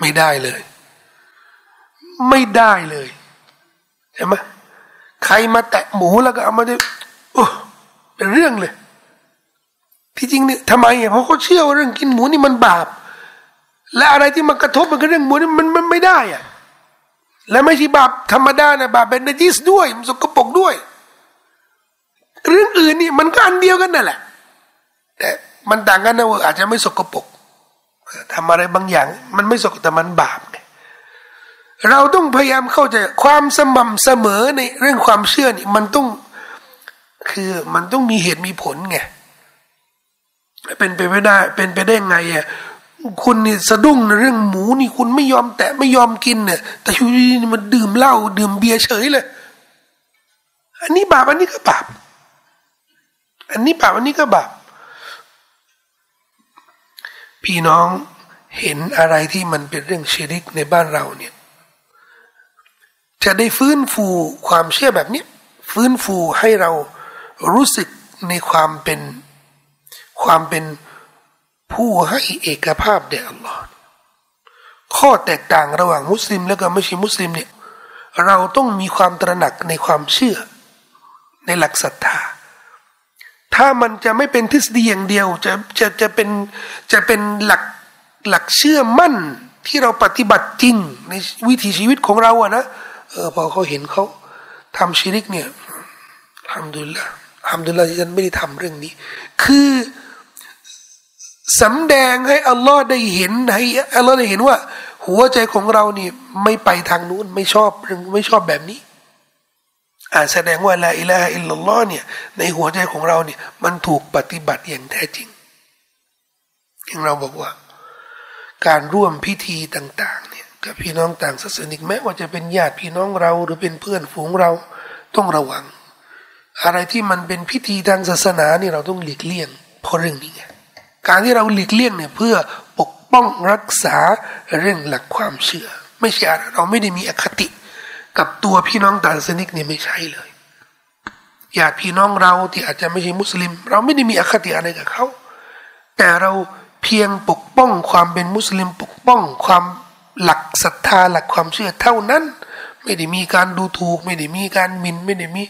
ไม่ได้เลย ไม่ได้เลยใช่ไหมใครมาแตะหมูแล้วก็เอามาดิโอ้เป็นเรื่องเลย ที่จริงเนี่ยทำไมอะเพราะเขาเชื่อว่าเรื่องกินหมูนี่มันบาป และอะไรที่มันกระทบมันก็เรื่องหมูนี่มันมันไม่ได้อะและไม่ใช่บาปธรรมดานะบาปเป็นนจิสด้วยมันสกปรกด้วย เรื่องอื่นนี่มันก็อันเดียวกันนั่นแหละแต่มันต่างกันนะว่าอาจจะไม่สกปรกทำอะไรบางอย่าง มันไม่สกแต่มันบาปไงเราต้องพยายามเข้าใจความสม่ำเสมอในเรื่องความเชื่อนี่มันต้อง คือมันต้องมีเหตุมีผลไงเป็นไปไม่ได้ เป็นไปได้ไงอะคุณนี่สะดุ้งในเรื่องหมูนี่คุณไม่ยอมแตะไม่ยอมกินเนี่ยแต่อยู่ดีมันดื่มเหล้าดื่มเบียร์เฉยเลย อันนี้บาปอันนี้ก็บาป อันนี้บาปอันนี้ก็บาปพี่น้องเห็นอะไรที่มันเป็นเรื่องชิริกในบ้านเราเนี่ยจะได้ฟื้นฟูความเชื่อแบบนี้ฟื้นฟูให้เรารู้สึกในความเป็นความเป็นผู้ให้เอกภาพแด่อัลลอฮ์ข้อแตกต่างระหว่างมุสลิมและก็ไม่ใช่มุสลิมเนี่ยเราต้องมีความตระหนักในความเชื่อในหลักศรัทธา ถ้ามันจะไม่เป็นทฤษฎีอย่างเดียว จะจะจะเป็นจะเป็นหลักหลักเชื่อมั่นที่เราปฏิบัติจริงในวิถีชีวิตของเราอะนะเออพอเขาเห็นเขาทำชิริกเนี่ยทำดุลละทำดุลละที่ฉันไม่ได้ทำเรื่องนี้ คือสำแดงให้อัลลอฮ์ได้เห็นให้อัลลอฮ์ได้เห็นว่า หัวใจของเรานี่ไม่ไปทางนู้นไม่ชอบเรื่องไม่ชอบแบบนี้ อ่าแสดงว่าละอิละฮ์อิลลัลลอฮ์เนี่ยในหัวใจของเราเนี่ยมันถูกปฏิบัติอย่างแท้จริงอย่างเราบอกว่า การร่วมพิธีต่างๆเนี่ยกับพี่น้องต่างศาสนิกแม้ว่าจะเป็นญาติพี่น้องเราหรือเป็นเพื่อนฝูงเราต้องระวัง อะไรที่มันเป็นพิธีทางศาสนานี่เราต้องหลีกเลี่ยงเพราะเรื่องนี้ไงการที่เราหลีกเลี่ยงเนี่ยเพื่อปกป้องรักษาเรื่องหลักความเชื่อ ไม่ใช่เราไม่ได้มีอคติ กับตัวพี่น้องต่างศาสนิกเนี่ยไม่ใช่เลยญาติพี่น้องเราที่อาจจะไม่ใช่มุสลิม เราไม่ได้มีอคติอะไรกับเขา แต่เราเพียงปกป้องความเป็นมุสลิมปกป้องความหลักศรัทธาหลักความเชื่อเท่านั้น ไม่ได้มีการดูถูก ไม่ได้มีการมินไม่ได้มี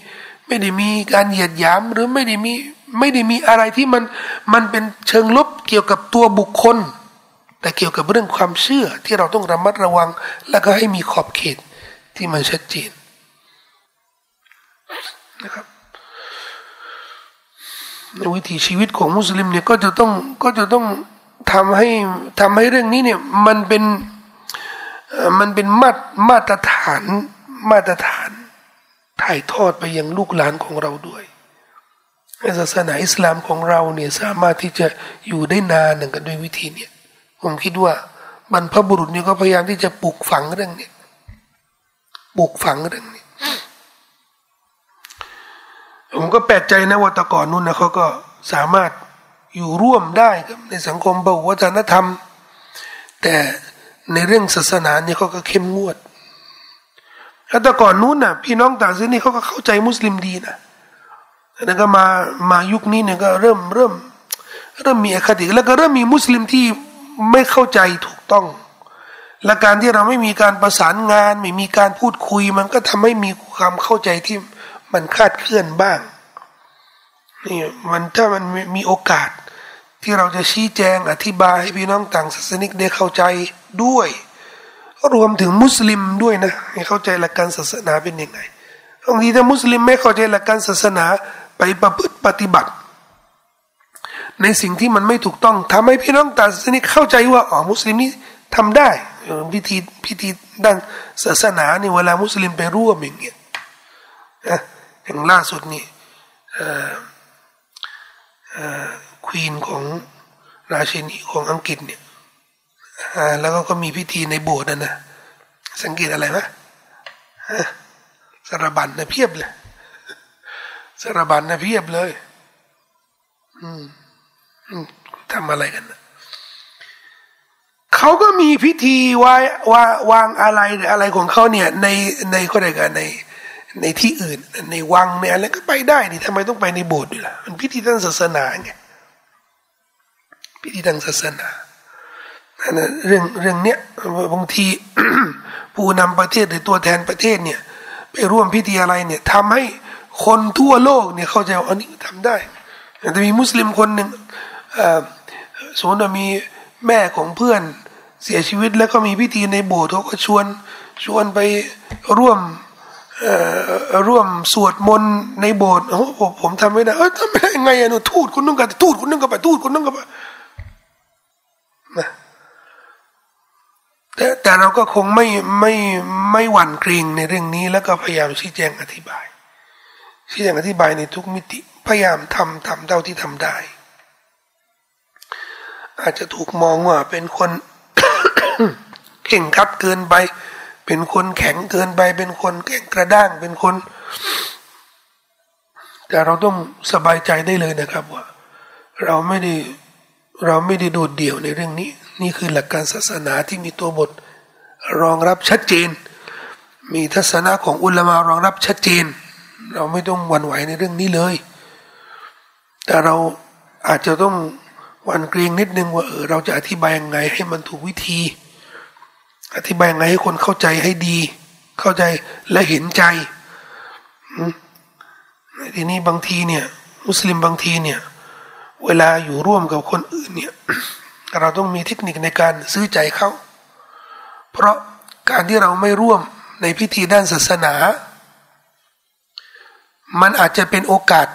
ไม่ได้มีการเหยียดหยามหรือไม่ได้มีไม่ได้มีอะไรที่มันมันเป็นเชิงลบเกี่ยวกับตัวบุคคล แต่เกี่ยวกับเรื่องความเชื่อที่เราต้องระมัดระวัง แล้วก็ให้มีขอบเขต ที่มันชัดเจนนะครับในวิถีชีวิตของมุสลิมเนี่ยก็จะต้องก็จะต้องทำให้ทำให้เรื่องนี้เนี่ยมันเป็นมันเป็นมาตรมาตรฐานมาตรฐานถ่ายทอดไปยังลูกหลานของเราด้วยศาสนาอิสลามของเราเนี่ยสามารถที่จะอยู่ได้นานหนึ่งกันด้วยวิธีเนี่ยผมคิดว่าบรรพบุรุษเนี่ยก็พยายามที่จะปลูกฝังเรื่องเนี้ ปลูกฝังเรื่องนี้ ผมก็แปลกใจนะว่าตะก่อนนู้นนะเขาก็สามารถอยู่ร่วมได้ในสังคมบวัฒนธรรม แต่ในเรื่องศาสนาเนี่ยเขาก็เข้มงวดแล้วแต่ก่อนนู้นน่ะ พี่น้องต่างศาสนาเขาก็เข้าใจมุสลิมดีนะแล้วก็มามายุคนี้เนี่ยก็เริ่มเริ่ม เริ่มมีอคติแล้วก็เริ่มมีมุสลิมที่ไม่เข้าใจถูกต้อง และการที่เราไม่มีการประสานงาน ไม่มีการพูดคุย มันก็ทำให้มีความเข้าใจที่มันคาดเคลื่อนบ้างนี่มันถ้ามันมีโอกาส ที่เราจะชี้แจงอธิบายให้พี่น้องต่างศาสนิกได้เข้าใจด้วย รวมถึงมุสลิมด้วยนะให้เข้าใจหลักการศาสนาเป็นยังไงบางทีถ้ามุสลิมไม่เข้าใจหลักการศาสนาไปประพฤติปฏิบัติ ในสิ่งที่มันไม่ถูกต้องทำให้พี่น้องต่างศาสนาเข้าใจว่าอ๋อมุสลิมนี่ทำได้ พิธีพิธีด้านศาสนาเนี่ยเวลามุสลิมไปร่วมอย่างเงี้ยอย่างล่าสุดนี่ควีนของราชินีของอังกฤษเนี่ยแล้วก็ก็มีพิธีในโบสถ์นะนะสังเกตอะไรไหมสารบัญนะเพียบเลยสารบัญนะเพียบเลย อืมทำอะไรกันนะ เขาก็มีพิธีวายวาวางอะไรหรืออะไรของเขาเนี่ยในในก็ได้กันในในที่อื่น ในวังในอะไรก็ไปได้นี่ทำไมต้องไปในโบสถ์ด้วยล่ะมันพิธีทางศาสนาไงพิธีทางศาสนาเรื่องเรื่องเนี้ยบางทีผู้นำประเทศหรือตัวแทนประเทศเนี่ย ไปร่วมพิธีอะไรเนี่ยทำให้คนทั่วโลกเนี่ยเข้าใจว่าอันนี้ทำได้จะมีมุสลิมคนหนึ่งสมมติว่ามีแม่ของเพื่อน เสียชีวิตแล้วก็มีพิธีในโบสถ์เขาก็ชวนชวนไปร่วมร่วมสวดมนต์ในโบสถ์โอ้ผมทำไม่ได้เออทำไม่ได้ไงอะหนูทูดคุณนุ่งกับทูดคุณนุ่งกับไปทูดคุณนุ่งกับไปนะแต่แต่เราก็คงไม่ไม่ไม่หวั่นเกรงในเรื่องนี้ แล้วก็พยายามชี้แจงอธิบายชี้แจงอธิบายในทุกมิติ พยายามทำทำเท่าที่ทำได้ อาจจะถูกมองว่าเป็นคน เข่งคัดเกินไป เป็นคนแข็งเกินไป เป็นคนแข็งกระด้างเป็นคน แต่เราต้องสบายใจได้เลยนะครับว่า เราไม่ได้เราไม่ได้โดดเดี่ยวในเรื่องนี้ นี่คือหลักการศาสนาที่มีตัวบท รองรับชัดเจน มีทัศนะของอุลมารองรับชัดเจน เราไม่ต้องหวั่นไหวในเรื่องนี้เลย แต่เราอาจจะต้อง วันเกรงนิดนึงว่าเออเราจะอธิบายยังไงให้มันถูกวิธี อธิบายยังไงให้คนเข้าใจให้ดี เข้าใจและเห็นใจทีนี้บางทีเนี่ย มุสลิมบางทีเนี่ย เวลาอยู่ร่วมกับคนอื่นเนี่ย เราต้องมีเทคนิคในการซื้อใจเขา เพราะการที่เราไม่ร่วมในพิธีด้านศาสนา มันอาจจะเป็นโอกาส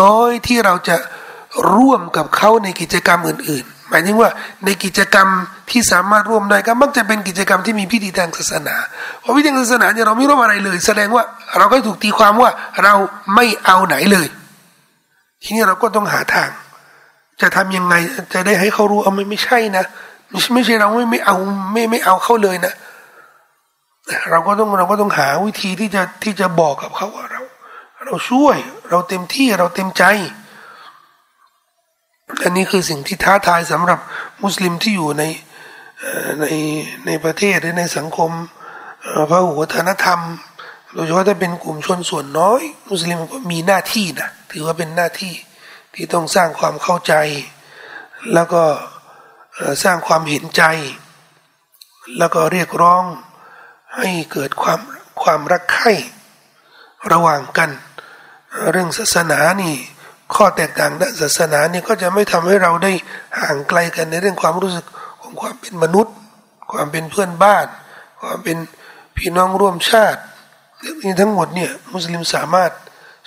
น้อยที่เราจะ ร่วมกับเขาในกิจกรรมอื่น ๆ หมายถึงว่าในกิจกรรมที่สามารถร่วมได้ก็มักจะเป็นกิจกรรมที่มีพิธีทางศาสนาเพราะพิธีทางศาสนาเนี่ยเราไม่ร่วมอะไรเลย แสดงว่าเราก็ถูกตีความว่าเราไม่เอาไหนเลย ทีนี้เราก็ต้องหาทาง จะทำยังไงจะได้ให้เขารู้เอาไม่ไม่ใช่นะไม่ไม่ใช่เราไม่ไม่เอาไม่ไม่เอาเขาเลยนะเราก็ต้องเราก็ต้องหาวิธีที่จะที่จะบอกกับเขาว่าเรา เราช่วยเราเต็มที่เราเต็มใจ อันนี้คือสิ่งที่ท้าทายสำหรับมุสลิมที่อยู่ในในในประเทศหรือในสังคมพระหุวัฒนธรรม โดยเฉพาะถ้าเป็นกลุ่มชนส่วนน้อย มุสลิมก็มีหน้าที่นะถือว่าเป็นหน้าที่ที่ต้องสร้างความเข้าใจ แล้วก็สร้างความเห็นใจ แล้วก็เรียกร้องให้เกิดความความรักใคร่ระหว่างกัน เรื่องศาสนานี่ ข้อแตกต่างด้านศาสนาเนี่ยก็จะไม่ทำให้เราได้ห่างไกลกันในเรื่องความรู้สึกของความเป็นมนุษย์ ความเป็นเพื่อนบ้าน ความเป็นพี่น้องร่วมชาติเรื่องนี้ทั้งหมดเนี่ยมุสลิมสามารถ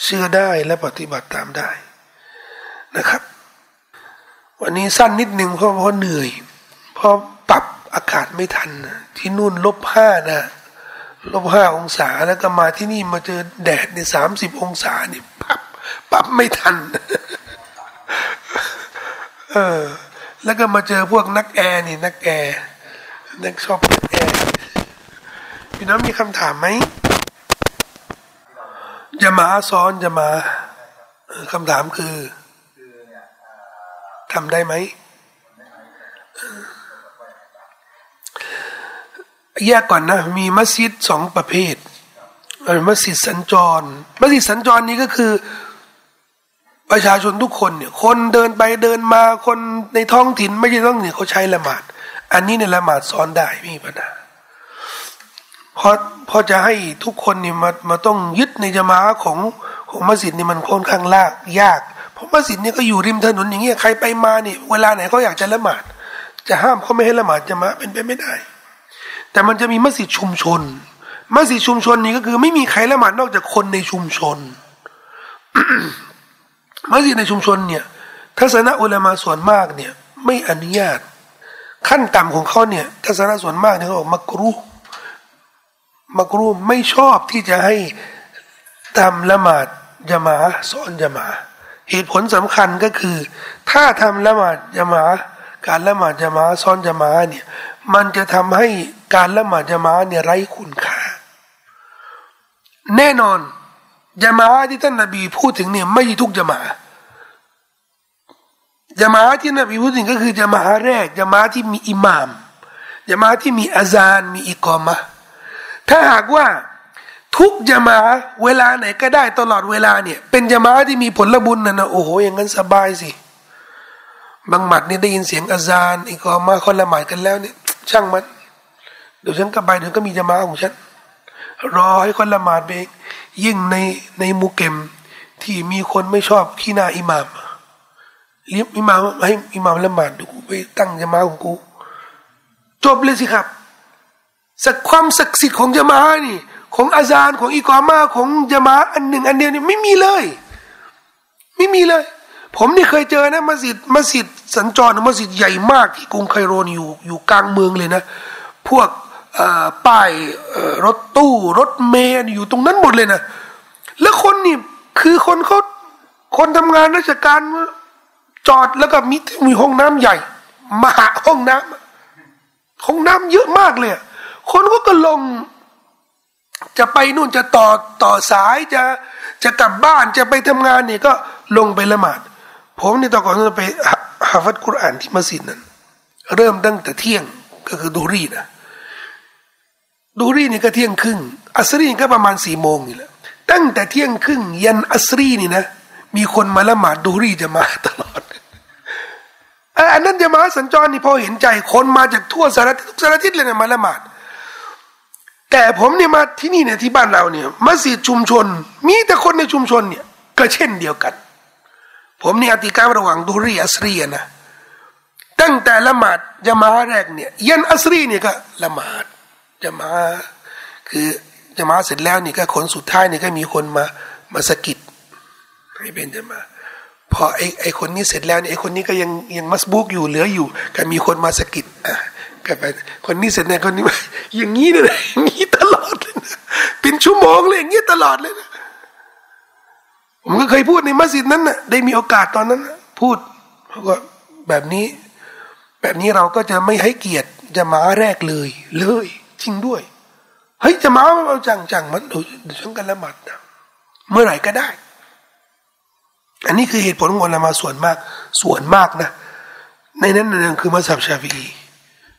เชื่อได้และปฏิบัติตามได้นะครับ วันนี้สั้นนิดหนึ่งเพราะเพราะเหนื่อย เพราะปรับอากาศไม่ทัน ที่นู่นลบห้านะลบห้าองศาแล้วก็มาที่นี่มาเจอแดดในสามสิบองศาเนี่ปรับ ปรับไม่ทัน เออ แล้วก็มาเจอพวกนักแอร์นี่ นักแอร์นักชอบนักแอร์พี่น้องมีคำถามไหมจะมาซ้อนจะมาคำถามคือทำได้ไหมแยกก่อนนะ มีมัสยิดสองประเภทมัสยิดสัญจร มัสยิดสัญจรนี้ก็คือ ประชาชนทุกคนเนี่ยคนเดินไปเดินมาคนในท้องถิ่นไม่ใช่ต้องเนี่ยเขาใช้ละหมาด อันนี้เนี่ยละหมาดซ้อนได้ไม่มีปัญหาพราะพอจะให้ทุกคนนี่มามาต้องยึดในจมาของของมัสยิดนี่มันค่อนข้างลากยาก เพราะมัสยิดนี่ก็อยู่ริมถนนอย่างเงี้ยใครไปมานี่เวลาไหนเขาอยากจะละหมาด จะห้ามเขาไม่ให้ละหมาดจะมาเป็นไปไม่ได้ แต่มันจะมีมัสยิดชุมชน มัสยิดชุมชนนี่ก็คือ ไม่มีใครละหมาดนอกจากคนในชุมชน มัสยิดในชุมชนเนี่ยทัศนะอุลามาส่วนมากเนี่ยไม่อนุญาต ขั้นต่ำของเขาเนี่ยทัศนะส่วนมากเนี่ยเขาบอกมักรุมักรูไม่ชอบที่จะให้ทำละหมาดจมาสอนจมาเหตุผลสำคัญก็คือ ถ้าทำละหมาดจมาการละหมาดจมาซ้อนจมาเนี่ยมันจะทำให้การละหมาดจมาเนี่ยไร้คุณค่า แน่นอน จมาที่ท่านนบีพูดถึงเนี่ยไม่ใช่ทุกจมาจมาที่นบีพูดถึงก็คือจมาแรกจมาที่มีอิหมามจมาที่มีอาจารย์มีอิกอมะถ้าหากว่าทุกจมาเวลาไหนก็ได้ตลอดเวลาเนี่ย เป็นจมาที่มีผลบุญนะนะโอ้โหอย่างนั้นสบายสิบางหมัดนี่ได้ยินเสียงอาจารย์อีกอมาคนละหมาดกันแล้วเนี่ย ช่างมันเดี๋ยวฉันก็ไปเดี๋ยวก็มีจมาของฉัน รอให้คนละหมาดเองยิ่งในในมุกเกมที่มีคนไม่ชอบขี้หน้าอิหมามเรียกอิหมามให้อิหมามละหมาดดูกูไปตั้งจะมาของกูจบเลยสิครับสักความศักดิ์สิทธิ์ของจะมานี่ ของอาจารย์ของอีกอมาของจะมาอันหนึ่ง อันเดียวนี่ไม่มีเลย ไม่มีเลย ผมนี่เคยเจอนะมัสยิดมัสยิดสัญจรมัสยิดใหญ่มากที่กรุงไคโรนอยู่อยู่กลางเมืองเลยนะ พวก ป้ายรถตู้รถเมล์อยู่ตรงนั้นหมดเลยนะแล้วคนนี่คือคนเขาคนทำงานราชการจอดแล้วก็มีมีห้องน้ำใหญ่มหาห้องน้ำห้องน้ำเยอะมากเลย คนก็ก็ลง จะไปนู่นจะต่อต่อสายจะจะกลับบ้านจะไปทำงานเนี่ยก็ลงไปละหมาด ผมนี่ตอนก่อนจะไปฮาฟัดกุรอานที่มัสยิดนั้น เริ่มตั้งแต่เที่ยงก็คือดูรีนะ ดูรีนี่ก็เที่ยงครึ่ง อัสรีก็ประมาณสี่โมงนี่แหละตั้งแต่เที่ยงครึ่งยันอัสรีนี่นะ มีคนมาละหมาดดูรีจะมาตลอดอันนั้นจะมาสัญจรนี่พอเห็นใจคนมาจากทั่วสารทิศทุกสารทิศเลยนะมาละหมาด แต่ผมเนี่ยมาที่นี่เนี่ยที่บ้านเราเนี่ยมัสยิดชุมชน มีแต่คนในชุมชนเนี่ย ก็เช่นเดียวกัน ผมเนี่ยอธิการระหว่างดูรีอัสรีนะตั้งแต่ละหมาดจะมาแรกเนี่ยยันอัสรีเนี่ยก็ละหมาด จะมาคือจะมาเสร็จแล้วนี่ก็คนสุดท้ายนี่ก็มีคนมามาสกิดให้เป็นจะมาพอไอไอคนนี้เสร็จแล้วเนี่ยไอคนนี้ก็ยังยังมัสบุกอยู่เหลืออยู่ ก็มีคนมาสกิดอะก็ไปคนนี้เสร็จเนี่ยคนนี้อย่างนี้เลยอย่างนี้ตลอดเลยนะเป็นชั่วโมงเลยอย่างนี้ตลอดเลยนะผมก็เคยพูดในมัสยิดนั้นนะได้มีโอกาสตอนนั้นพูดเขาก็แบบนี้ แบบนี้เราก็จะไม่ให้เกียรติจะมาแรกเลยเลย จริงด้วย เฮ้ยจะมาเอาจังจังมันเดูช่างกันละหมัดนะเมื่อไหร่ก็ได้ อันนี้คือเหตุผลของเรามาส่วนมาก ส่วนมากนะ ในนั้นนั่นคือมัสยิดชาฟี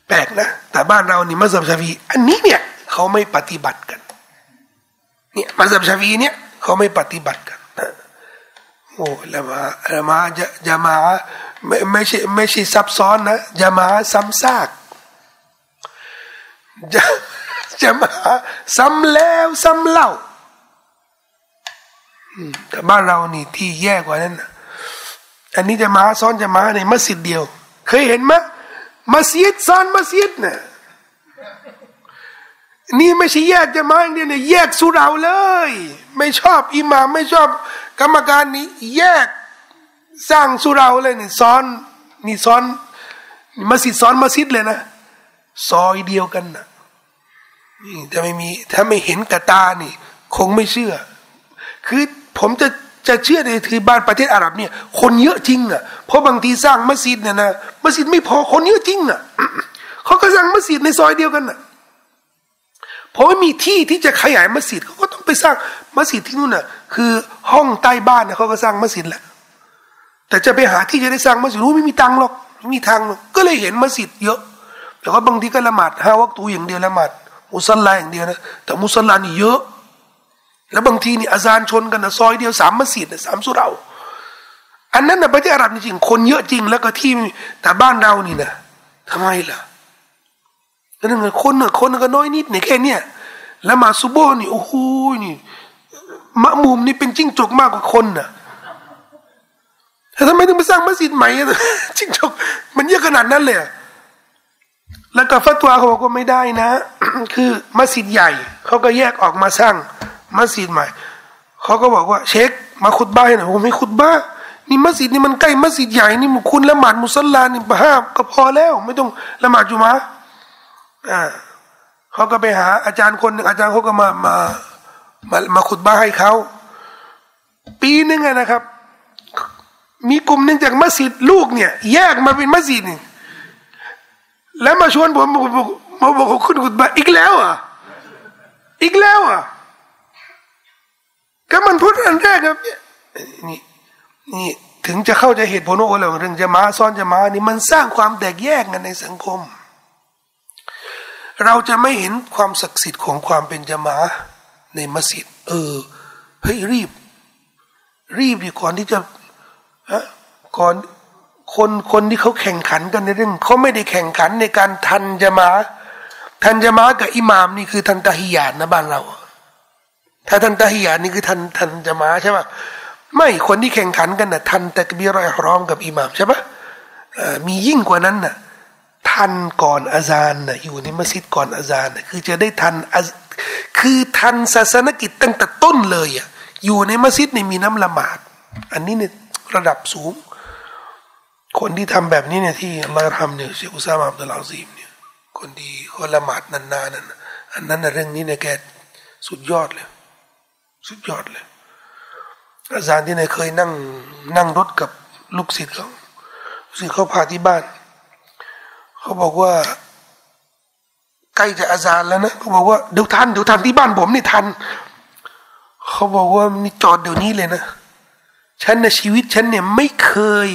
แปลกนะ แต่บ้านเรานี่มัสยิดชาฟีอันนี้เนี่ยเขาไม่ปฏิบัติกัน เนี่ยมัสยิดชาฟีเนี่ยเขาไม่ปฏิบัติกันโอ้ละมาละมาจะจะมาไม่ไม่ใช่ไม่ใช่ซับซ้อนนะจะมาซ้ำซาก จะจะมาซ้ำแล้วซ้ำเล่าแต่บ้านเรานี่ที่แย่กว่านั้นอันนี้จะมาซ้อนจะมาในมัสยิดเดียว เคยเห็นไหมมัสยิดซ้อนมัสยิดเนี่ยนี่ไม่ใช่แยกจะมาอย่างเดียวเนี่ยแยกสุราเลย ไม่ชอบอิหม่ามไม่ชอบ กรรมการนี้แยกสร้างสุราเลยนี่ซ้อนนี่ซ้อนมัสยิดซ้อนมัสยิดเลยนะซอยเดียวกันนะ นี่ถ้าไม่มีถ้าไม่เห็นกระตานี่ คงไม่เชื่อ คือผมจะจะเชื่อในคือบ้านประเทศอาหรับเนี่ย คนเยอะจริงอะเพราะบางทีสร้างมัสยิดเนี่ยนะมัสยิดไม่พอคนเยอะจริงอะเขาก็สร้างมัสยิดในซอยเดียวกันอะเพราะไม่มีที่ที่จะขยายมัสยิดเขาก็ต้องไปสร้างมัสยิดที่นู่นน่ะ คือห้องใต้บ้านเนี่ยเขาก็สร้างมัสยิดแหละแต่จะไปหาที่จะได้สร้างมัสยิดรู้ไม่มีตังหรอกไม่มีทางหรอกก็เลยเห็นมัสยิดเยอะ แต่ว่าบางทีก็ละหมาดห้าวัคตูอย่างเดียวละหมาด มุสลิมอย่างเดียวนะแต่มุสลิมนี่เยอะ แล้วบางทีนี่อาจารย์ชนกันนะซอยเดียวสามมัสยิดนะสามสุเราอันนั้นนะประเทศอาหรับจริงคนเยอะจริงแล้วก็ที่แต่บ้านเรานี่นะทำไมล่ะนั่นไงคนน่ะคนก็น้อยนิดเนี่ยแค่เนี้ยแล้วมาซูโบนี่โอ้โหนี่มะมุมนี่เป็นจิ้งจกมากกว่าคนน่ะแต่ทำไมถึงไปสร้างมัสยิดใหม่จิ้งจกมันเยอะขนาดนั้นเลย แล้วก็ฟัตวาเขาบอกว่าไม่ได้นะ คือมัสยิดใหญ่เขาก็แยกออกมาสร้างมัสยิดใหม่เขาก็บอกว่า เช็คมาขุดบ้านหน่อยผมไม่ขุดบ้านี่มัสยิดนี่มันใกล้มัสยิดใหญ่นี่คุณละหมาดมุสลานี่ห้าก็พอแล้ว ไม่ต้องละหมาดจุมาอ่าเขาก็ไปหาอาจารย์คนหนึ่งอาจารย์เขาก็มามามามาขุดบ้าให้เขาปีนึงนะครับ มีกลุ่มหนึ่งจากมัสยิดลูกเนี่ย แยกมาเป็นมัสยิดนี่ แล้วมาชวนผมมาบอกมาบอคุณขุดบ้าอีกแล้วอะอีกแล้วอะก็มันพูดอันแรกครับเนี่ยนี่นี่ถึงจะเข้าใจเหตุผลว่าเรื่องจะมาซ้อนจะมานี่มันสร้างความแตกแยกกันในสังคม เราจะไม่เห็นความศักดิ์สิทธิ์ของความเป็นจะมาในมัสยิดเออเฮ้ยรีบ รีบดีก่อนที่จะฮะก่อน คนคนที่เขาแข่งขันกันในเรื่องเขาไม่ได้แข่งขันในการทันจะมาทันจะมากับอิหมามนี่คือทันตาฮิยาตนะบ้านเรา ถ้าทันตาฮิยาตนี่คือทันทันจะมาใช่ไหมไม่คนที่แข่งขันกันนะทันแต่กบีรอยร้อมกับอิหมามใช่ปะมียิ่งกว่านั้นนะทันก่อนอาซานนะอยู่ในมัสยิดก่อนอาซานนะคือจะได้ทันคือทันศาสนกิจตั้งแต่ต้นเลยอะอยู่ในมัสยิดเนี่ยมีน้ำละหมาด อันนี้เนี่ยระดับสูง คนที่ทำแบบนี้เนี่ยที่อัลลอฮ์ทำเนี่ยเชคอุซามะอับดุลอาซีมเนี่ยคนที่เขาละหมาดนานๆนั่นอันนั้นนเรื่องนี้เนี่ยแกสุดยอดเลย สุดยอดเลยอาจารย์ที่ไหนเคยนั่งนั่งรถกับลูกศิษย์เขาลูกศิษย์เขาพาที่บ้าน เขาบอกว่าใกล้จะอาจารย์แล้วนะเขาบอกว่าเดี๋ยวทันเดี๋ยวทันที่บ้านผมนี่ทันเขาบอกว่านี่จอดเดี๋ยวนี้เลยนะฉันในชีวิตฉันเนี่ยไม่เคย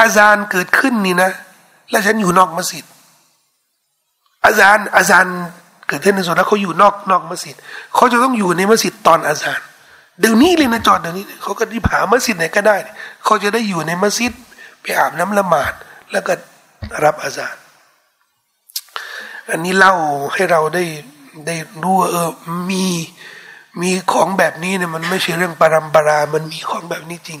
อาจารย์เกิดขึ้นนี่นะ แล้วฉันอยู่นอกมัสยิดอาจารย์อาจารย์เกิดขึ้นในส่วนแล้วเขาอยู่นอกนอกมัสยิดเขาจะต้องอยู่ในมัสยิดตอนอาจารย์เดี๋ยวนี้เลยนะจอดเดี๋ยวนี้เขาก็รีบหามัสยิดไหนก็ได้เขาจะได้อยู่ในมัสยิดไปอาบน้ำละหมาด แล้วก็รับอาจารย์อันนี้เล่าให้เราได้ได้รู้ว่าเออมีมีของแบบนี้เนี่ยมันไม่ใช่เรื่องปรำปรา มันมีของแบบนี้จริง